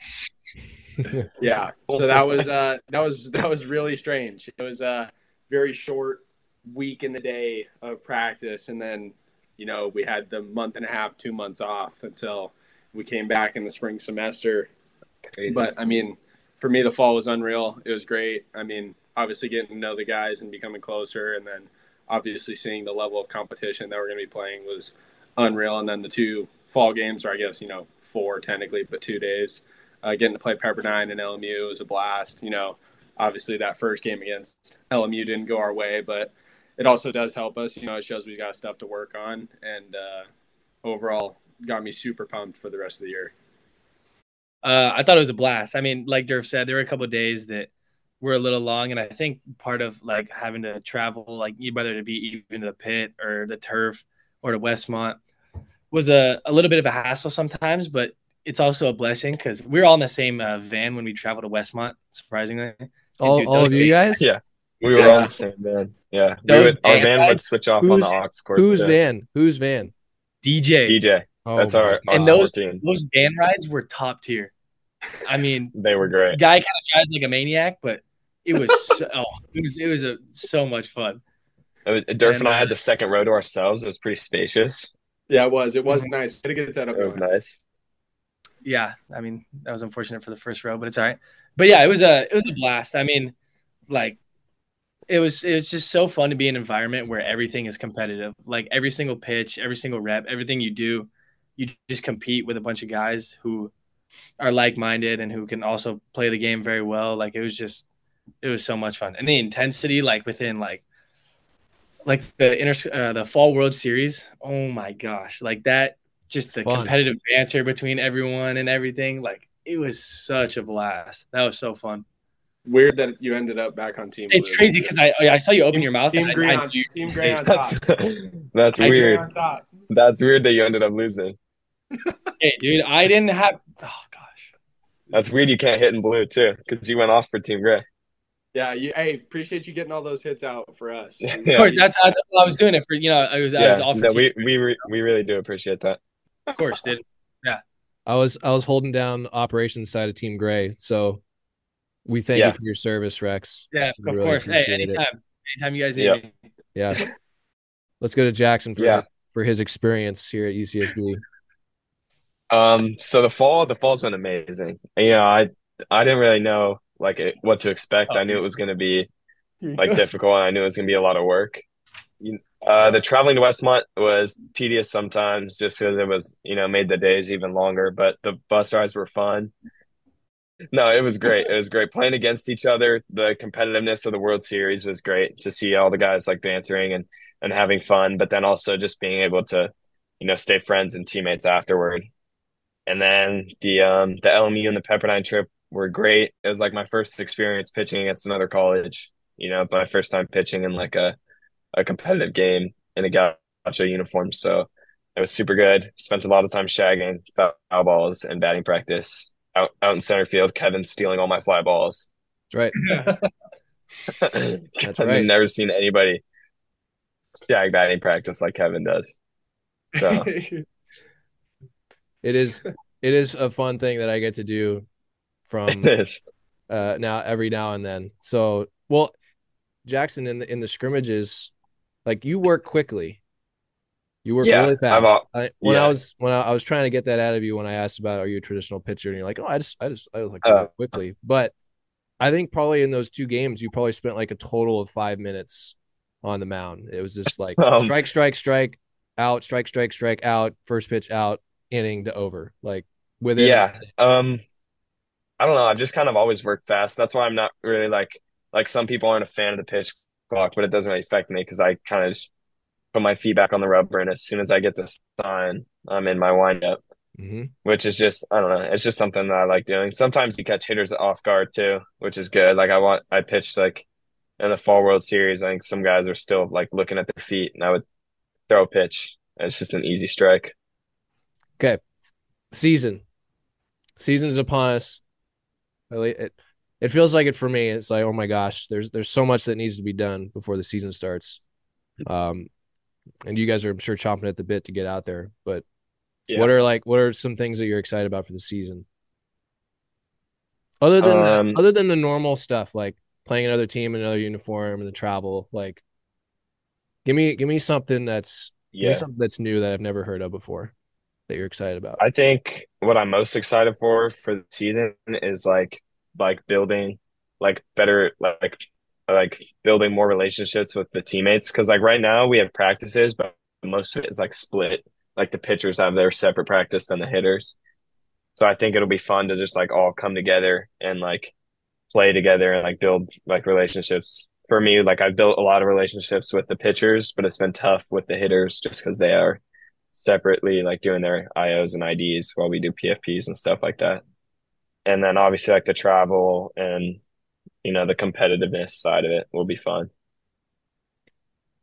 Yeah. So that was uh that was that was really strange. It was a very short week in the day of practice and then you know we had the month and a half, two months off until we came back in the spring semester. Crazy. But I mean, for me the fall was unreal. It was great. I mean, obviously getting to know the guys and becoming closer and then obviously seeing the level of competition that we're gonna be playing was unreal. And then the two fall games or I guess, you know, four technically, but two days uh, getting to play Pepperdine and LMU was a blast. You know, obviously that first game against LMU didn't go our way, but it also does help us. You know, it shows we got stuff to work on, and uh, overall got me super pumped for the rest of the year. Uh, I thought it was a blast. I mean, like Durf said, there were a couple days that were a little long, and I think part of like having to travel, like whether to be even to the pit or the turf or to Westmont, was a, a little bit of a hassle sometimes. But it's also a blessing because we are all in the same uh, van when we travel to Westmont. Surprisingly, And All, dude, all of you guys? Yeah. we were Yeah. on the same van. Yeah, we Those would, our van van would switch off on the Who's- aux cord. Whose van? Whose van? DJ, DJ. Oh, That's my our, our And those- 14. those van rides were top tier. I mean, They were great. guy kind of drives like a maniac, but it was so, oh, it was it was a, so much fun. It was- Durf and And, I uh, had the second row to ourselves. It was pretty spacious. Yeah, it was. It was nice. Gotta get that up. It was nice. Yeah, I mean that was unfortunate for the first row, but it's all right. But yeah, it was a it was a blast. I mean, like it was it was just so fun to be in an environment where everything is competitive. Like every single pitch, every single rep, everything you do, you just compete with a bunch of guys who are like minded and who can also play the game very well. Like it was just it was so much fun. And the intensity, like within like like the inter uh, the fall world series, oh my gosh, like that just the Fun. competitive banter between everyone and everything. Like it was such a blast. That was so fun. Weird that you ended up back on team. It's Blue. crazy because I oh, I saw you open your mouth Team and I- green I, on knew- team gray on top. That's that's weird. on top. That's weird that you ended up losing. Hey, dude, I didn't have. Oh gosh. That's weird. You can't hit in blue too, because you went off for Team Gray. Yeah, you, hey, appreciate you getting all those hits out for us. Yeah. Of course, that's, that's I was doing it for. You know, I was I was Yeah, all for no, team, we we re- we really do appreciate that. Of course, dude. Yeah. I was I was holding down operations side of Team Gray, so we thank Yeah. you for your service, Rex. Yeah, We of really course. Hey, appreciate it. anytime, anytime you guys need Yeah. me. Yeah. Let's go to Jackson for Yeah. for his experience here at UCSB. Um, so the fall, the fall's been amazing. And, you know, I I didn't really know like what to expect. I knew it was going to be like difficult, and I knew it was going to be a lot of work. Uh, the traveling to Westmont was tedious sometimes, just because it was you know made the days even longer. But the bus rides were fun. No, it was great. It was great playing against each other. The competitiveness of the World Series was great to see all the guys like bantering and and having fun, but then also just being able to, you know, stay friends and teammates afterward. And then the um the LMU and the Pepperdine trip were great. It was like my first experience pitching against another college. You know, my first time pitching in like a a competitive game in a gaucho uniform. So it was super good. Spent a lot of time shagging foul balls and batting practice out out in center field. Kevin stealing all my fly balls. That's right. I've right. never seen anybody shag batting practice like Kevin does. So It is it is a fun thing that I get to do from uh now every now and then. So well Jackson in the in the scrimmages, like you work quickly. You work Yeah, really fast. al- I, when yeah. I was when I, I was trying to get that out of you when I asked about are you a traditional pitcher and you're like, oh, I just I just I was like Uh. quickly. But I think probably in those two games you probably spent like a total of five minutes on the mound. It was just like Um, strike, strike, strike, out, strike, strike, strike, out, first pitch out, inning to over. Like within Yeah. Um I don't know. I've just kind of always worked fast. That's why I'm not really like like some people aren't a fan of the pitch clock, but it doesn't really affect me because I kind of put my feet back on the rubber and as soon as I get the sign, I'm in my windup. hmm which is just I don't know. It's just something that I like doing. Sometimes you catch hitters off guard too, which is good. Like I want I pitched like in the fall World Series. I think some guys are still like looking at their feet, and I would throw a pitch. It's just an easy strike. Okay. Season. Season's upon us. Really, It, it feels like it for me. It's like, oh my gosh, there's there's so much that needs to be done before the season starts. Um and you guys are I'm sure chomping at the bit to get out there. But Yeah. what are like what are some things that you're excited about for the season? Other than Um, the, other than the normal stuff like playing another team in another uniform and the travel, like give me give me something that's Yeah, something that's new that I've never heard of before that you're excited about. I think what I'm most excited for for the season is like like building like better like like building more relationships with the teammates because like right now we have practices, but most of it is like split. Like the pitchers have their separate practice than the hitters. So I think it'll be fun to just like all come together and like play together and like build like relationships. For me, like I've built a lot of relationships with the pitchers, but it's been tough with the hitters just because they are separately like doing their IOs and IDs while we do PFPs and stuff like that. And then obviously like the travel and you know the competitiveness side of it will be fun.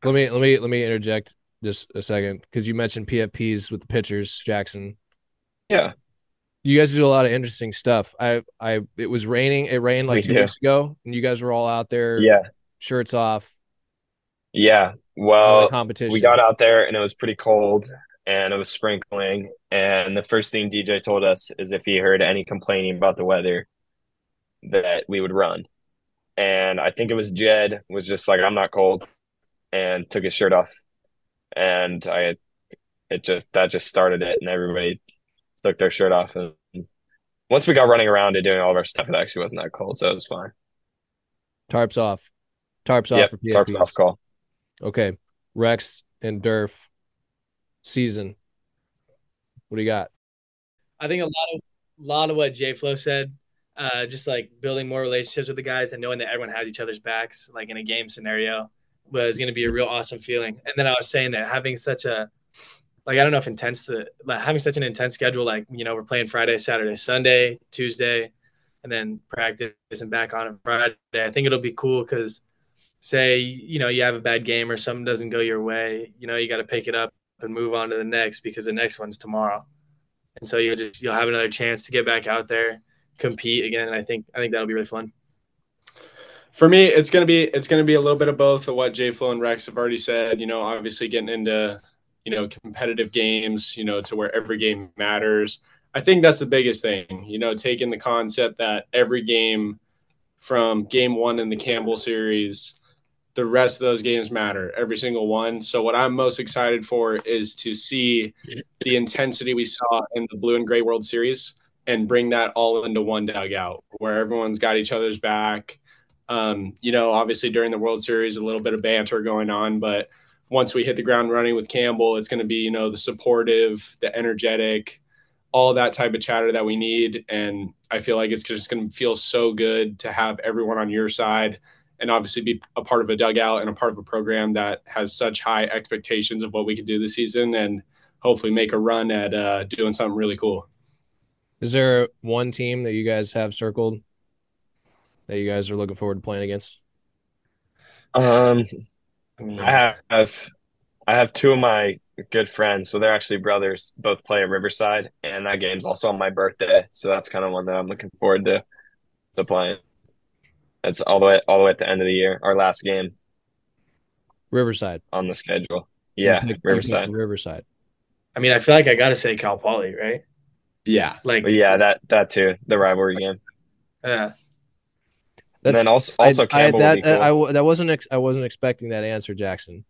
Let me let me let me interject just a second because you mentioned PFPs with the pitchers, Jackson. Yeah. You guys do a lot of interesting stuff. I I it was raining. It rained like We two do. weeks ago, and you guys were all out there, Yeah. shirts off, Yeah. Well, competition. we got out there and it was pretty cold and it was sprinkling. And the first thing DJ told us is if he heard any complaining about the weather, that we would run. And I think it was Jed was just like, I'm not cold and took his shirt off. And I, it just, that just started it. And everybody took their shirt off. And once we got running around and doing all of our stuff, it actually wasn't that cold. So it was fine. tarps off, tarps off Yep. for Tarps off call. Okay, Rex and Durf season. What do you got? I think a lot of lot of what J Flo said, uh, just like building more relationships with the guys and knowing that everyone has each other's backs, like in a game scenario, was going to be a real awesome feeling. And then I was saying that having such a like I don't know if intense the like having such an intense schedule, like you know we're playing Friday, Saturday, Sunday, Tuesday, and then practice and back on a Friday. I think it'll be cool because say you know you have a bad game or something doesn't go your way, you know you got to pick it up and move on to the next because the next one's tomorrow, and so you'll just you'll have another chance to get back out there, compete again. I think I think that'll be really fun. For me, it's gonna be it's gonna be a little bit of both of what J Flo and Rex have already said. You know, obviously getting into you know competitive games, you know, to where every game matters. I think that's the biggest thing. You know, taking the concept that every game from game one in the Campbell series, the rest of those games matter, every single one. So what I'm most excited for is to see the intensity we saw in the Blue and Gray World Series and bring that all into one dugout where everyone's got each other's back um, you know, obviously during the World Series, a little bit of banter going on, but once we hit the ground running with Campbell, it's going to be, you know, the supportive, the energetic, all that type of chatter that we need. And I feel like it's just going to feel so good to have everyone on your side and obviously be a part of a dugout and a part of a program that has such high expectations of what we can do this season and hopefully make a run at uh, doing something really cool. Is there one team that you guys have circled that you guys are looking forward to playing against? Um, I have I have two of my good friends. Well, they're actually brothers. Both play at Riverside, and that game's also on my birthday. So that's kind of one that I'm looking forward to to playing. It's all the way all the way at the end of the year. Our last game. Riverside on the schedule. Yeah, pick, Riverside. Riverside. I mean, I feel like I got to say Cal Poly, right? Yeah, like but yeah, that that too, the rivalry game. Yeah. That's, and then also also I, Campbell I, that cool. I, that wasn't ex- I wasn't expecting that answer, Jackson.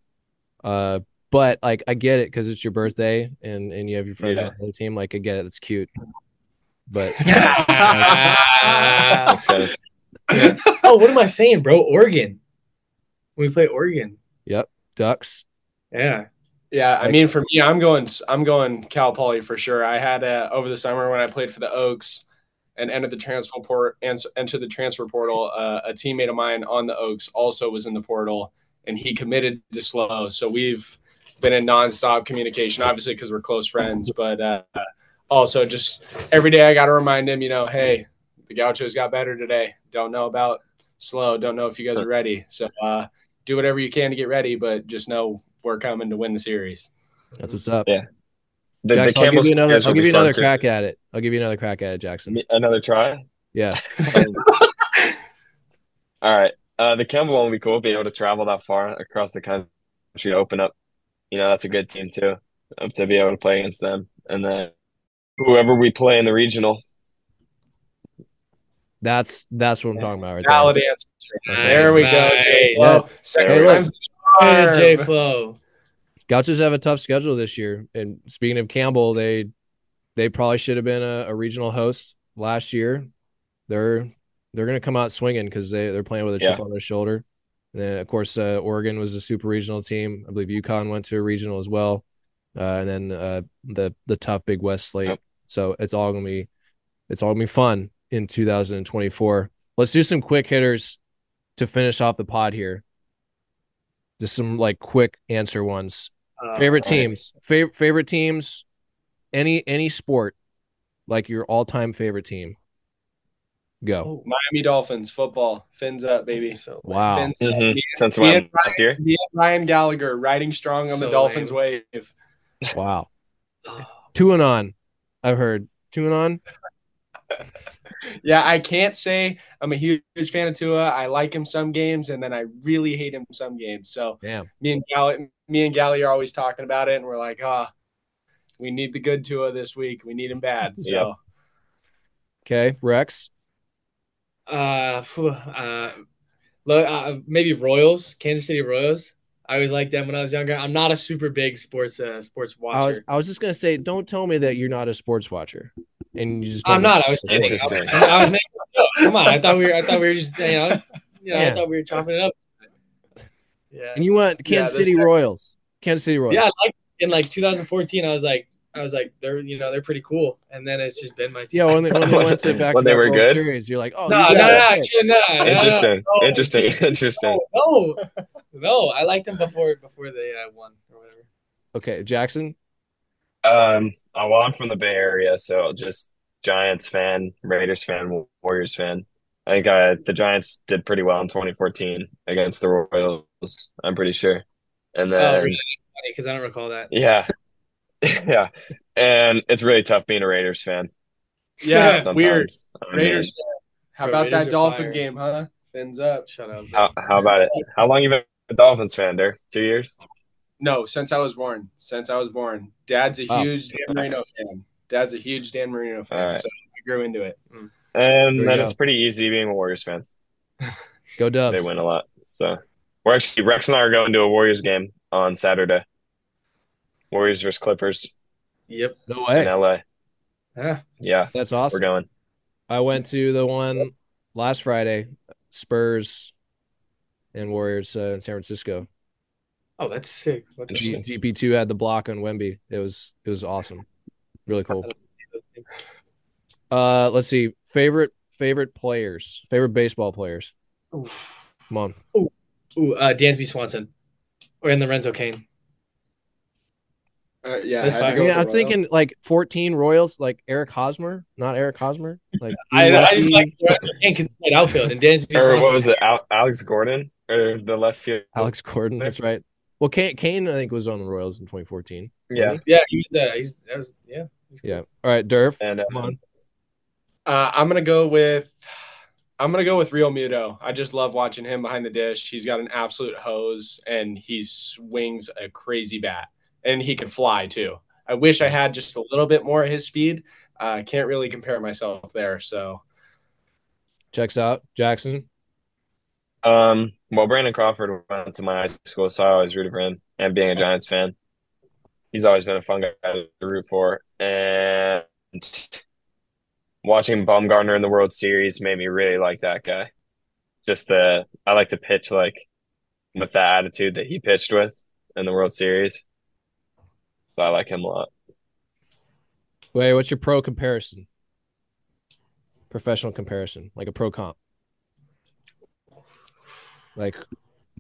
Uh, but like I get it because it's your birthday and and you have your friends Yeah. on the team. Like I get it, it's cute. But Thanks, guys. Oh, what am I saying, bro? Oregon. We play Oregon. yep, Ducks. Yeah. Yeah, I mean, for me, I'm going. I'm going Cal Poly for sure. I had uh, over the summer when I played for the Oaks and entered the transfer port and entered the transfer portal. Uh, a teammate of mine on the Oaks also was in the portal, and he committed to SLO. So we've been in nonstop communication, obviously because we're close friends, but uh, also just every day I got to remind him, you know, hey, the Gauchos got better today. Don't know about SLO. Don't know if you guys are ready. So uh, do whatever you can to get ready, but just know we're coming to win the series. That's what's up. Yeah. The, the I'll Campbell give you another. I'll give you fun, another too. crack at it. I'll give you another crack at it, Jackson. Another try. Yeah. All right. Uh, the Campbell one would be cool, being able to travel that far across the country to open up. You know, that's a good team too, uh, to be able to play against them. And then whoever we play in the regional. That's that's what I'm talking about right Valid there. answer. Nice, there we go. nice. Well, second Hey, time's the Hey. J Flo. Gauchos have a tough schedule this year. And speaking of Campbell, they they probably should have been a, a regional host last year. They're they're going to come out swinging because they they're playing with a chip Yeah. on their shoulder. And then of course uh, Oregon was a super regional team. I believe UConn went to a regional as well. Uh, and then uh, the the tough Big West slate. Yep. So it's all gonna be it's all gonna be fun in 2024. Let's do some quick hitters to finish off the pod here. Just some like quick answer ones. Uh, Favorite all right. teams. Favorite favorite teams. Any any sport, like your all time favorite team. Go. Miami Dolphins football. Fins up, baby. So Wow. Fins up. Mhm. Me, Since me when? and Last year? me and Ryan Gallagher riding strong on the Dolphins lame. wave. Wow. Two and on. I've heard. Two and on. Yeah, I can't say I'm a huge fan of Tua. I like him some games, and then I really hate him some games. So Damn. me and Gally, me and Gally are always talking about it, and we're like, ah, we need the good Tua this week. We need him bad. So Yep. Okay. Rex. Uh, phew, uh, lo- uh, maybe Royals, Kansas City Royals. I always liked them when I was younger. I'm not a super big sports uh, sports watcher. I was I was just gonna say, don't tell me that you're not a sports watcher. And you just I'm not. I was kidding. I was, Interesting. I was making a joke. Come on. I thought we were. I thought we were just. You know. You know Yeah. I thought we were chopping it up. Yeah. And you went Kansas there's City that- Royals. Kansas City Royals. Yeah. I liked in like 2014, I was like, I was like, they're you know they're pretty cool. And then it's just been my team. Yeah, when they, when they went to back When to they back were World good? Series, you're like, oh, no, these no, no, guys are good. actually, no, no, no, Interesting. no, Interesting. Interesting. No, no, no, I liked them before before they uh, won or whatever. Okay, Jackson. Um, oh, well, I'm from the Bay Area, so just Giants fan, Raiders fan, Warriors fan. I think uh, the Giants did pretty well in 2014 against the Royals. I'm pretty sure. And Oh, then, really? Because I don't recall that. yeah, yeah, and it's really tough being a Raiders fan. Yeah, sometimes. weird. I mean, Raiders. How about Raiders that Dolphin fire. game, huh? Fins up. Shut up. How, how about it? How long you been a Dolphins fan, there? Two years? No, since I was born. Since I was born. Dad's a Wow. huge Dan Marino fan. Dad's a huge Dan Marino fan. All right. So I grew into it. And then go. it's pretty easy being a Warriors fan. Go Dubs. They win a lot. So we're actually Rex and I are going to a Warriors game on Saturday. Warriors versus Clippers Yep. No way. in way. LA. Yeah. Yeah, That's awesome. we're going. I went to the one last Friday, Spurs and Warriors uh, in San Francisco. Oh, that's sick. What the G- shit? GP2 had the block on Wemby. It was it was awesome. Really cool. Uh let's see. Favorite favorite players. Favorite baseball players. Oof. Come on. Ooh, uh, Dansby Swanson. Or in Lorenzo Cain. Uh, yeah, That's I had to fine. I mean, I'm the thinking like 14 Royals, like Eric Hosmer, not Eric Hosmer. Like I, I just like Lorenzo Cain because he played outfield and Dansby Or what was it? Al- Alex Gordon or the left field? Alex Gordon. That's right. Well, Cain, Cain, I think was on the Royals in 2014. Yeah, Yeah, he was. Uh, he's, that was, yeah. he's good. Yeah. All right, Durf. and uh, Come on. Uh, I'm gonna go with I'm gonna go with Realmuto. I just love watching him behind the dish. He's got an absolute hose and he swings a crazy bat. And he can fly too. I wish I had just a little bit more of his speed. I uh, can't really compare myself there. So Checks out. Jackson. Um, well, Brandon Crawford went to my high school, so I always rooted for him. And being a Giants fan, he's always been a fun guy to root for. And watching Bumgarner in the World Series made me really like that guy. Just the I like to pitch like with that attitude that he pitched with in the World Series. So I like him a lot. Wait, what's your pro comparison? Professional comparison, like a pro comp. Like,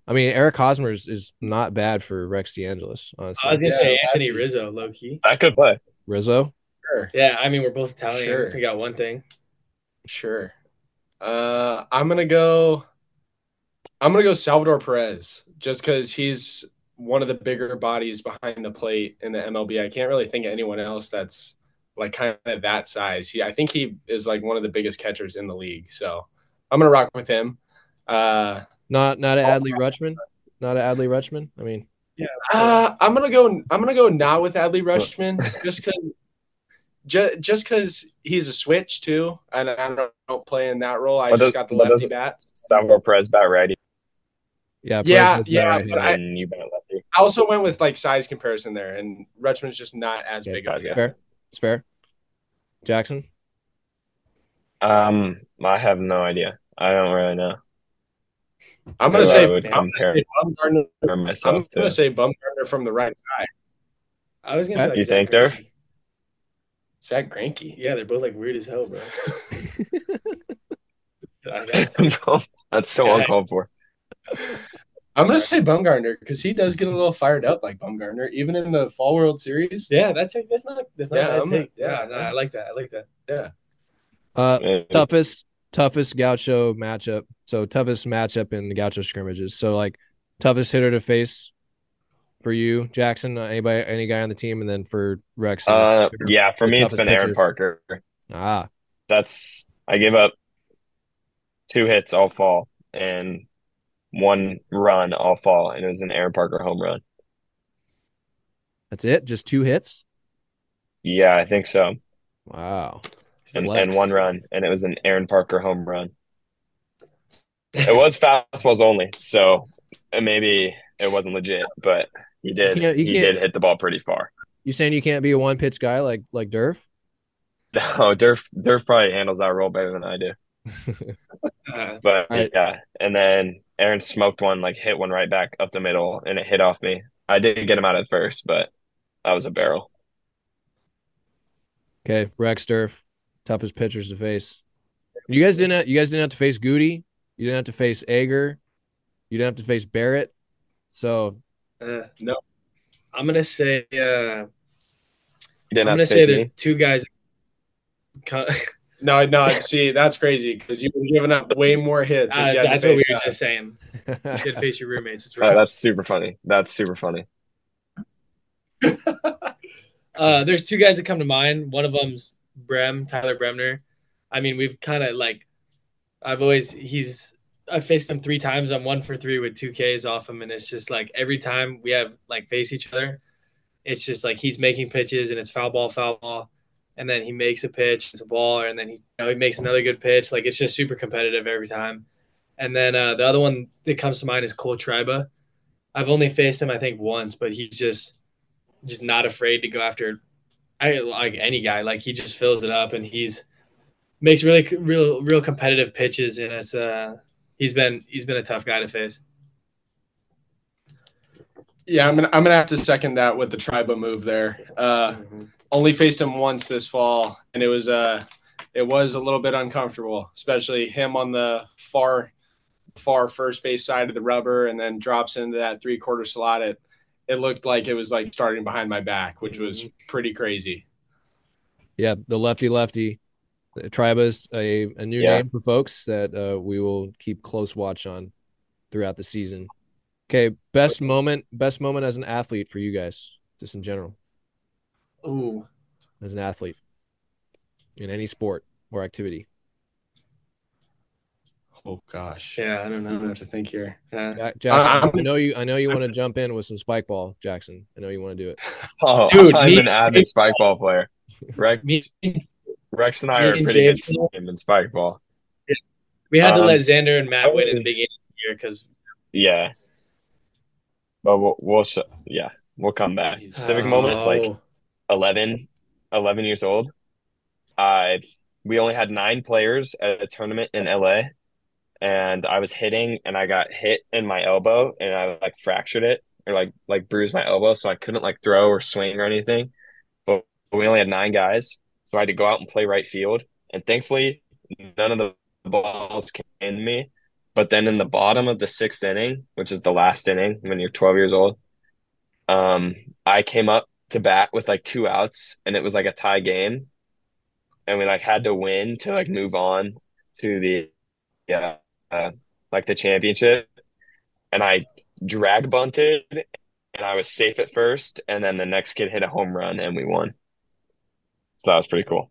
I mean, Eric Hosmer is, is not bad for Rex DeAngelis, I was honestly. gonna say Anthony lefty. Rizzo, low key. I could play. Rizzo. sure. Yeah, I mean we're both Italian. Sure. We got one thing. Sure. Uh, I'm gonna go. I'm gonna go Salvador Perez just because he's one of the bigger bodies behind the plate in the MLB. I can't really think of anyone else that's like kind of that size. He, I think he is like one of the biggest catchers in the league. So I'm gonna rock with him. Uh, Not not a Adley Rutschman. Not a Adley Rutschman. I mean, uh, I'm gonna go. I'm gonna go not with Adley Rutschman just because. Just, just because he's a switch too, and I don't, don't play in that role. I What just got the what lefty it- bat. Salvador Perez bat righty, yeah, Yeah, Perez was yeah, right but. I- you bat lefty. I also went with like size comparison there, and Rutschman's just not as Yeah, big of a it's guy. fair. It's fair. Jackson. Um, I have no idea. I don't really know. I'm gonna say would I'm gonna say Bumgarner. I'm gonna to. say Bumgarner from the right side. I was gonna say like you Zack think, Durf? Greinke. Zack Greinke. Yeah, they're both like weird as hell, bro. I got- That's so Yeah. uncalled for. I'm gonna say Bumgarner because he does get a little fired up like Bumgarner, even in the Fall World Series. yeah, that's that's not that's not Yeah, a bad I'm- take. yeah, Yeah, no, I like that. I like that. Yeah. Uh, toughest toughest Gaucho matchup. So toughest matchup in the Gaucho scrimmages. So like toughest hitter to face for you, Jackson. Uh, anybody, any guy on the team, and then for Rex. Uh, yeah, for me, it's been Aaron. Parker. Ah, That's I gave up two hits all fall and one run all fall, and it was an Aaron Parker home run. that's it. Just two hits. Yeah, I think so. Wow. And, and one run, and it was an Aaron Parker home run. It was fastballs only, so maybe it wasn't legit, but he did. You can't- you he did hit the ball pretty far. You saying you can't be a one pitch guy like like Durf? No, Durf Durf probably handles that role better than I do. But All right. yeah, and then Aaron smoked one, like hit one right back up the middle, and it hit off me. I did get him out at first, but that was a barrel. Okay, Rex Durf, toughest pitchers to face. You guys didn't. Have, you guys didn't have to face Goody. You didn't have to face Ager. You didn't have to face Barrett. So uh, No. I'm gonna say uh, You didn't I'm gonna to say face there's me. two guys. No, no. See, that's crazy because you've been giving up way more hits. Uh, you that's what we were us. just saying. You should face your roommates. It's Oh, right. that's super funny. That's super funny. Uh, there's two guys that come to mind. One of them's Brem, Tyler Bremner. I mean, we've kind of like, I've always he's I faced him three times. I'm one for three with two Ks off him, and it's just like every time we have like face each other, it's just like he's making pitches and it's foul ball, foul ball, and then he makes a pitch, it's a ball, and then he you know, he makes another good pitch. Like it's just super competitive every time. And then uh, the other one that comes to mind is Cole Triba. I've only faced him I think once, but he's just just not afraid to go after I like any guy. Like he just fills it up and he's makes really real real competitive pitches and it's uh he's been he's been a tough guy to face. Yeah, I'm gonna I'm gonna have to second that with the Triba move there. Uh, only faced him once this fall, and it was uh it was a little bit uncomfortable, especially him on the far far first base side of the rubber, and then drops into that three quarter slot. It it looked like it was like starting behind my back, which was pretty crazy. Yeah, the lefty lefty. Triba is a, a new Yeah. name for folks that uh, we will keep close watch on throughout the season. Okay, best moment, best moment as an athlete for you guys, just in general, Ooh. as an athlete in any sport or activity. Oh gosh, Yeah, I don't know. I have to think here. Yeah. Ja- Jackson, I'm- I know you. I know you want to jump in with some spike ball, Jackson. I know you want to do it. Oh, Dude, I'm me- an avid spike ball player. Rex, Me, Rex and I are and pretty good James- team in spike ball. we had to Um, let Xander and Matt win in the beginning of the year because Yeah, but we'll, we'll sh- yeah we'll come back. Civic moments like 11, 11 years old. I we only had nine players at a tournament in LA, and I was hitting, and I got hit in my elbow, and I like fractured it or like like bruised my elbow, so I couldn't like throw or swing or anything. But, we only had nine guys, so I had to go out and play right field, and thankfully none of the balls came to me. But then in the bottom of the sixth inning, which is the last inning when you're 12 years old, um, I came up to bat with like two outs, and it was like a tie game, and we like had to win to like move on to the yeah uh, like the championship, and I drag bunted, and I was safe at first, and then the next kid hit a home run, and we won. So that was pretty cool.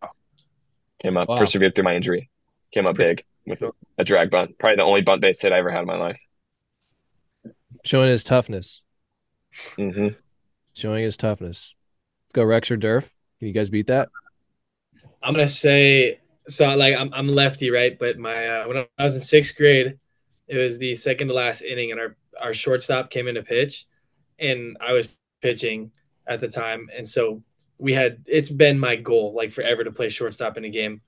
Came up, Wow. persevered through my injury, came up big with a drag bunt. Probably the only bunt base hit I ever had in my life. Showing his toughness. Mm-hmm. Showing his toughness. Let's go, Rex or Durf. Can you guys beat that? I'm gonna say so. Like I'm I'm lefty, right? But my uh, when I was in sixth grade, it was the second to last inning, and our our shortstop came in to pitch, and I was pitching at the time, and so we had it's been my goal like forever to play shortstop in a game,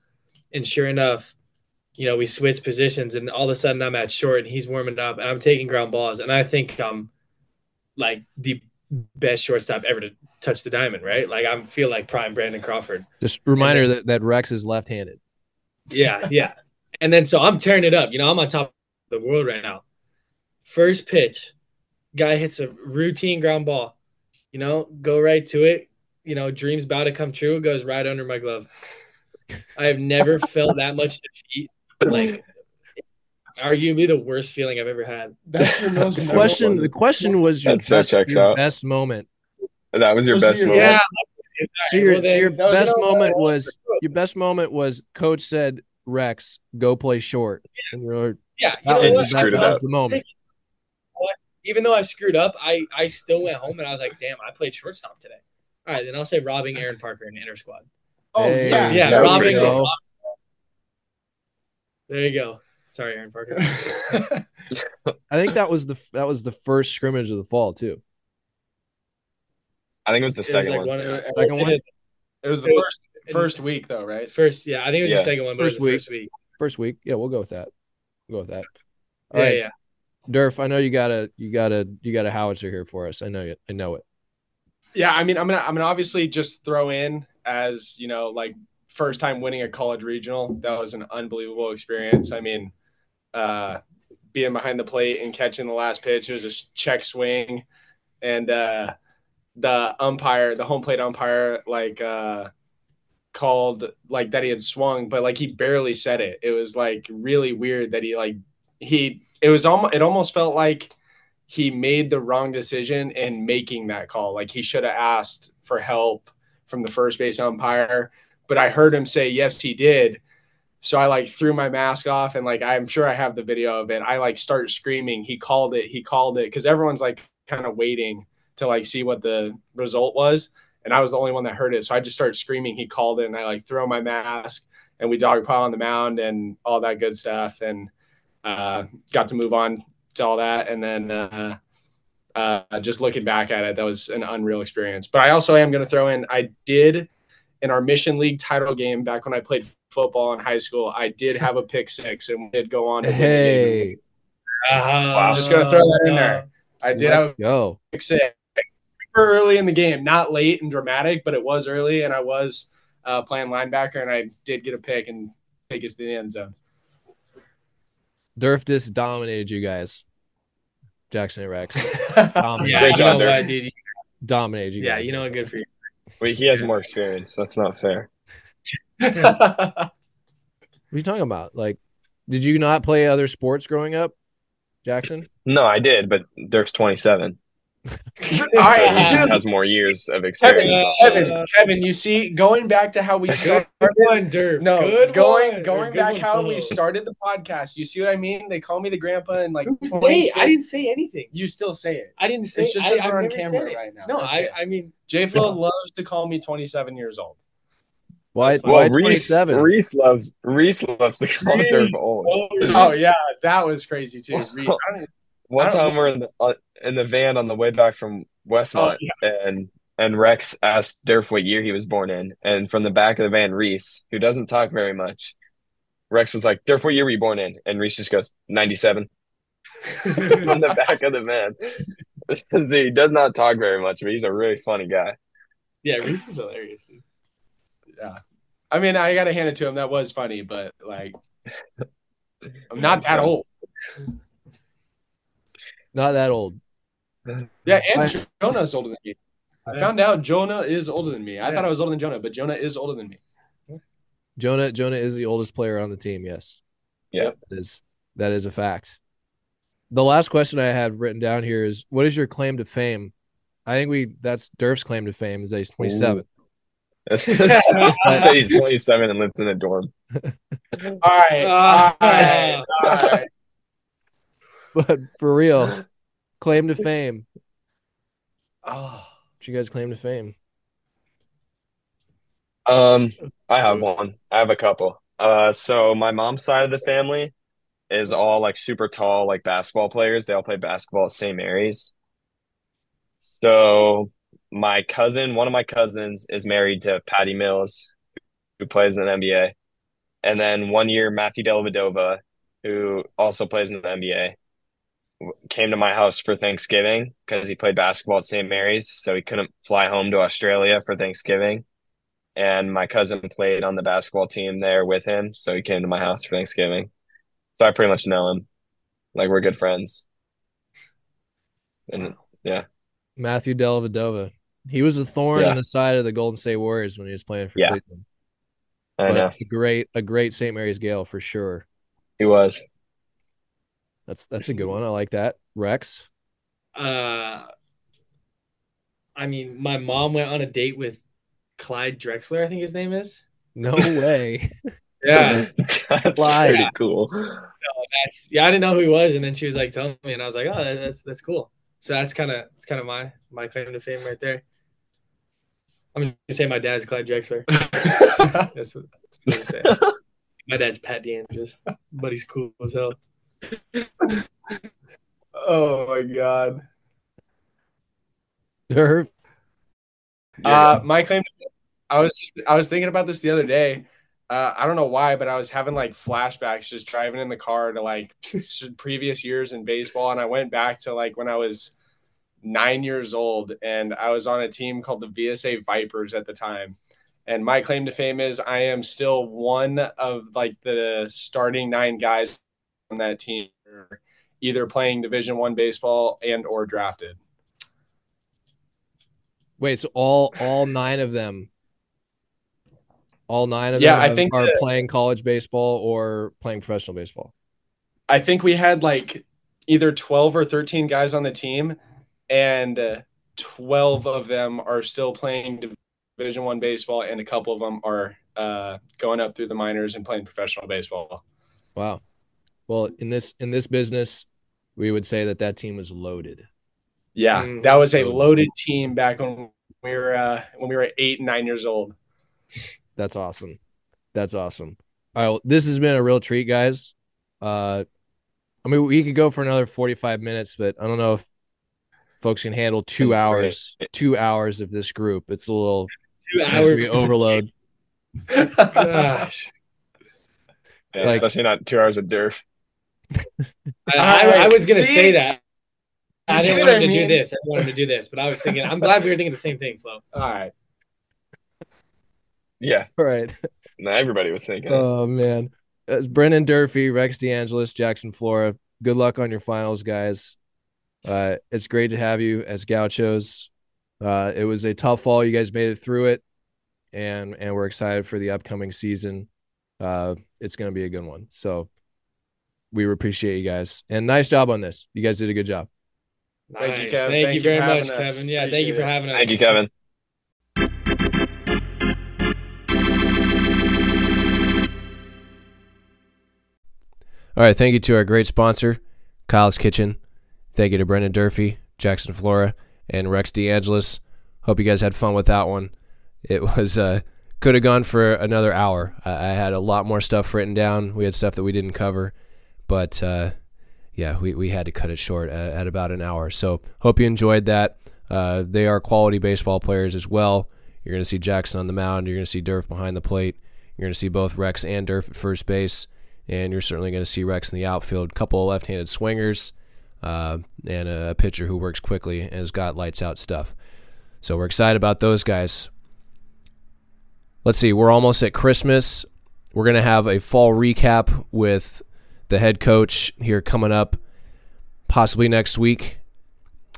and sure enough, you know we switched positions, and all of a sudden I'm at short, and he's warming up, and I'm taking ground balls, and I think I'm like the best shortstop ever to touch the diamond, right? Like I feel like prime Brandon Crawford. Just reminder that, that Rex is left-handed. Yeah, yeah. And then so I'm tearing it up. You know, I'm on top of the world right now. First pitch, guy hits a routine ground ball. You know, go right to it. You know, dreams about to come true. Goes right under my glove. I have never felt that much defeat. Like, arguably the worst feeling I've ever had. That's your most The question, the question was your, best, your best moment. That was your Those are best your- moment. Yeah. So your, Well, so your then, that was best another moment was your best moment was coach said Rex go play short. And you're like, Yeah, you that know was, that, that was the moment. even though I screwed up, I I still went home and I was like, damn, I played shortstop today. All right, then I'll say robbing Aaron Parker in inter squad. Oh Hey, yeah, Yeah, that robbing. pretty. There you go. Sorry, Aaron Parker. I think that was the that was the first scrimmage of the fall too. I think it was the It was second like one. one, Second it- one? it- It was the first first week though, right? First, yeah, I think it was Yeah. the second one, but First it was the week. first week. First week. Yeah, we'll go with that. We'll go with that. All Yeah, right, yeah. Durf, I know you got a you got a you got a howitzer here for us. I know it. I know it. Yeah, I mean, I'm gonna I'm gonna obviously just throw in as you know, like first time winning a college regional. That was an unbelievable experience. I mean, uh, being behind the plate and catching the last pitch, it was a check swing, and uh, the umpire, the home plate umpire, like uh called like that he had swung, but like he barely said it. It was like really weird that he like he it was almost it almost felt like he made the wrong decision in making that call. Like he should have asked for help from the first base umpire, but I heard him say yes he did. So I like threw my mask off and like I'm sure I have the video of it. I like start screaming. He called it. He called it because everyone's like kind of waiting to like see what the result was and I was the only one that heard it. So I just started screaming. He called it, and I like throw my mask, and we dog pile on the mound and all that good stuff, and uh, got to move on to all that. And then uh, uh, just looking back at it, that was an unreal experience. But I also am going to throw in. I did in our Mission League title game back when I played football in high school. I did have a pick six, and we did go on. To hey, I'm just going to throw that in there. I did let's have a go. pick six super early in the game, not late and dramatic, but it was early, and I was uh, playing linebacker, and I did get a pick and take it to the end zone. Durf just dominated you guys. Jackson and Rex dominated, Yeah, Great you job, know Durf. what, dude? dominated you Yeah, guys. you know what? Good for you. Wait, he has more experience. That's not fair. What are you talking about? Like, did you not play other sports growing up, Jackson? No, I did, but Durf's 27. All So he just has more years of Kevin, experience. Kevin, uh, Kevin, you see, going back to how we started. one, Durf. No, Good going one. going Good back one, how Flo. we started the podcast. You see what I mean? They call me the grandpa and like Who's they? 26. I didn't say anything. You still say it. I didn't say. It's just because we're on camera right now. No, That's I. it. I mean, J Flo loves to call me 27 years old. Why? Well, why Reese, 27? Reese loves Reese loves to call Reese. Durf old. Oh yeah, that was crazy too. Reed, I don't- I One time we're in the uh, in the van on the way back from Westmont, Oh, and and Rex asked Durf what year he was born in, and from the back of the van, Reese, who doesn't talk very much, Rex was like, "Durf, what year were you born in?" And Reese just goes, "97." from the back of the van. See, he does not talk very much, but he's a really funny guy. yeah, Reese is hilarious. Dude. yeah. I mean, I gotta hand it to him. That was funny, but like, I'm not that old. Not that old. Yeah, and Jonah's older than me. I found out Jonah is older than me. I thought I was older than Jonah, but Jonah is older than me. Jonah Jonah is the oldest player on the team. Yes. Yeah. That is that is a fact. The last question I had written down here is what is your claim to fame? I think we that's Durf's claim to fame is that he's 27. that he's 27 and lives in a dorm. All right, all right, all right. But for real, claim to fame. Oh, What you guys claim to fame? Um, I have one. I have a couple. Uh, so my mom's side of the family is all like super tall, like basketball players. They all play basketball at St. Mary's. So my cousin, one of my cousins, is married to Patty Mills, who plays in the NBA. And then one year, Matthew Dellavedova, who also plays in the NBA, w- came to my house for Thanksgiving because he played basketball at St. Mary's, so he couldn't fly home to Australia for Thanksgiving and my cousin played on the basketball team there with him, so he came to my house for Thanksgiving. So I pretty much know him. Like we're good friends. And yeah. Matthew Dellavedova. He was a thorn Yeah. in the side of the Golden State Warriors when he was playing for Yeah. Cleveland. I But know a great a great St. Mary's Gael for sure. he was. That's that's a good one. I like that. Rex. Uh, I mean, my mom went on a date with Clyde Drexler. I think his name is. No way. Yeah, That's Why? pretty cool. that's yeah. I didn't know who he was, and then she was like telling me, and I was like, oh, that- that's that's cool. So that's kind of it's kind of my my claim to fame right there. I'm just gonna say my dad's Clyde Drexler. That's what I'm gonna say. My dad's Pat DeAndres, but he's cool as hell. Oh my god. Durf. Uh, my claim. I was just, I was thinking about this the other day. Uh, I don't know why, but I was having like flashbacks just driving in the car to like previous years in baseball, and I went back to like when I was nine years old, and I was on a team called the VSA Vipers at the time. And my claim to fame is I am still one of like the starting nine guys on that team, either playing Division One baseball and or drafted. Wait, so all all nine of them, all nine of Yeah, them I think are that- playing college baseball or playing professional baseball. I think we had like either 12 or 13 guys on the team, and uh, 12 of them are still playing Division One baseball, and a couple of them are uh, going up through the minors and playing professional baseball. Wow. Well, in this in this business, we would say that that team was loaded. Yeah, Mhm. that was a loaded team back when we were uh, when we were eight and nine years old. That's awesome. That's awesome. All right, well, this has been a real treat, guys. Uh, I mean, we could go for another forty-five minutes, but I don't know if folks can handle two hours. Two hours of this group. It's a little Two seems to be hours. overload. Gosh. Yeah, Like- especially not two hours of Durf. I, I, I was gonna See? say that. I didn't what want I him to do this. I didn't want him to do this, but I was thinking. I'm glad we were thinking the same thing, Flo. All right. Yeah, All right. no, everybody was thinking. Oh man, it's Brendan Durfee, Rex DeAngelis, Jackson Flora. Good luck on your finals, guys. Uh, it's great to have you as Gauchos. Uh, it was a tough fall. You guys made it through it, and and we're excited for the upcoming season. Uh, it's going to be a good one. So we appreciate you guys, and nice job on this. You guys did a good job. Thank you, Nice. Kev. Thank, Thank you you very much, us. Kevin. Yeah, thank you for having us. Thank you, Kevin. All right, thank you to our great sponsor, Kyle's Kitchen. Thank you to Brendan Durfee, Jackson Flora, and Rex DeAngelis. Hope you guys had fun with that one. It was uh, could have gone for another hour. I, I had a lot more stuff written down. We had stuff that we didn't cover, but uh, yeah, we, we had to cut it short at, at about an hour. So hope you enjoyed that. Uh, they are quality baseball players as well. You're going to see Jackson on the mound. You're going to see Durf behind the plate. You're going to see both Rex and Durf at first base and you're certainly going to see Rex in the outfield. Couple of left-handed swingers, uh, and a pitcher who works quickly and has got lights out stuff. So we're excited about those guys. Let's see, we're almost at Christmas. We're going to have a fall recap with the head coach here coming up, possibly next week,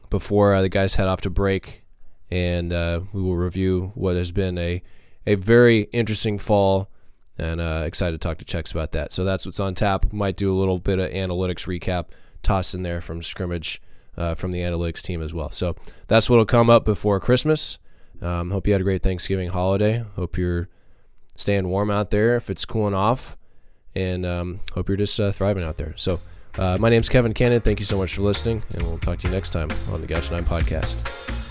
before uh, the guys head off to break, and uh, we will review what has been a a very interesting fall and uh, excited to talk to Chex about that. So that's what's on tap. Might do a little bit of analytics recap, toss in there from scrimmage uh, from the analytics team as well. So that's what'll come up before Christmas. Um, hope you had a great Thanksgiving holiday. Hope you're staying warm out there if it's cooling off, and um, hope you're just uh, thriving out there. So uh, my name's Kevin Cannon. Thank you so much for listening, and we'll talk to you next time on the Gaucho Nine podcast.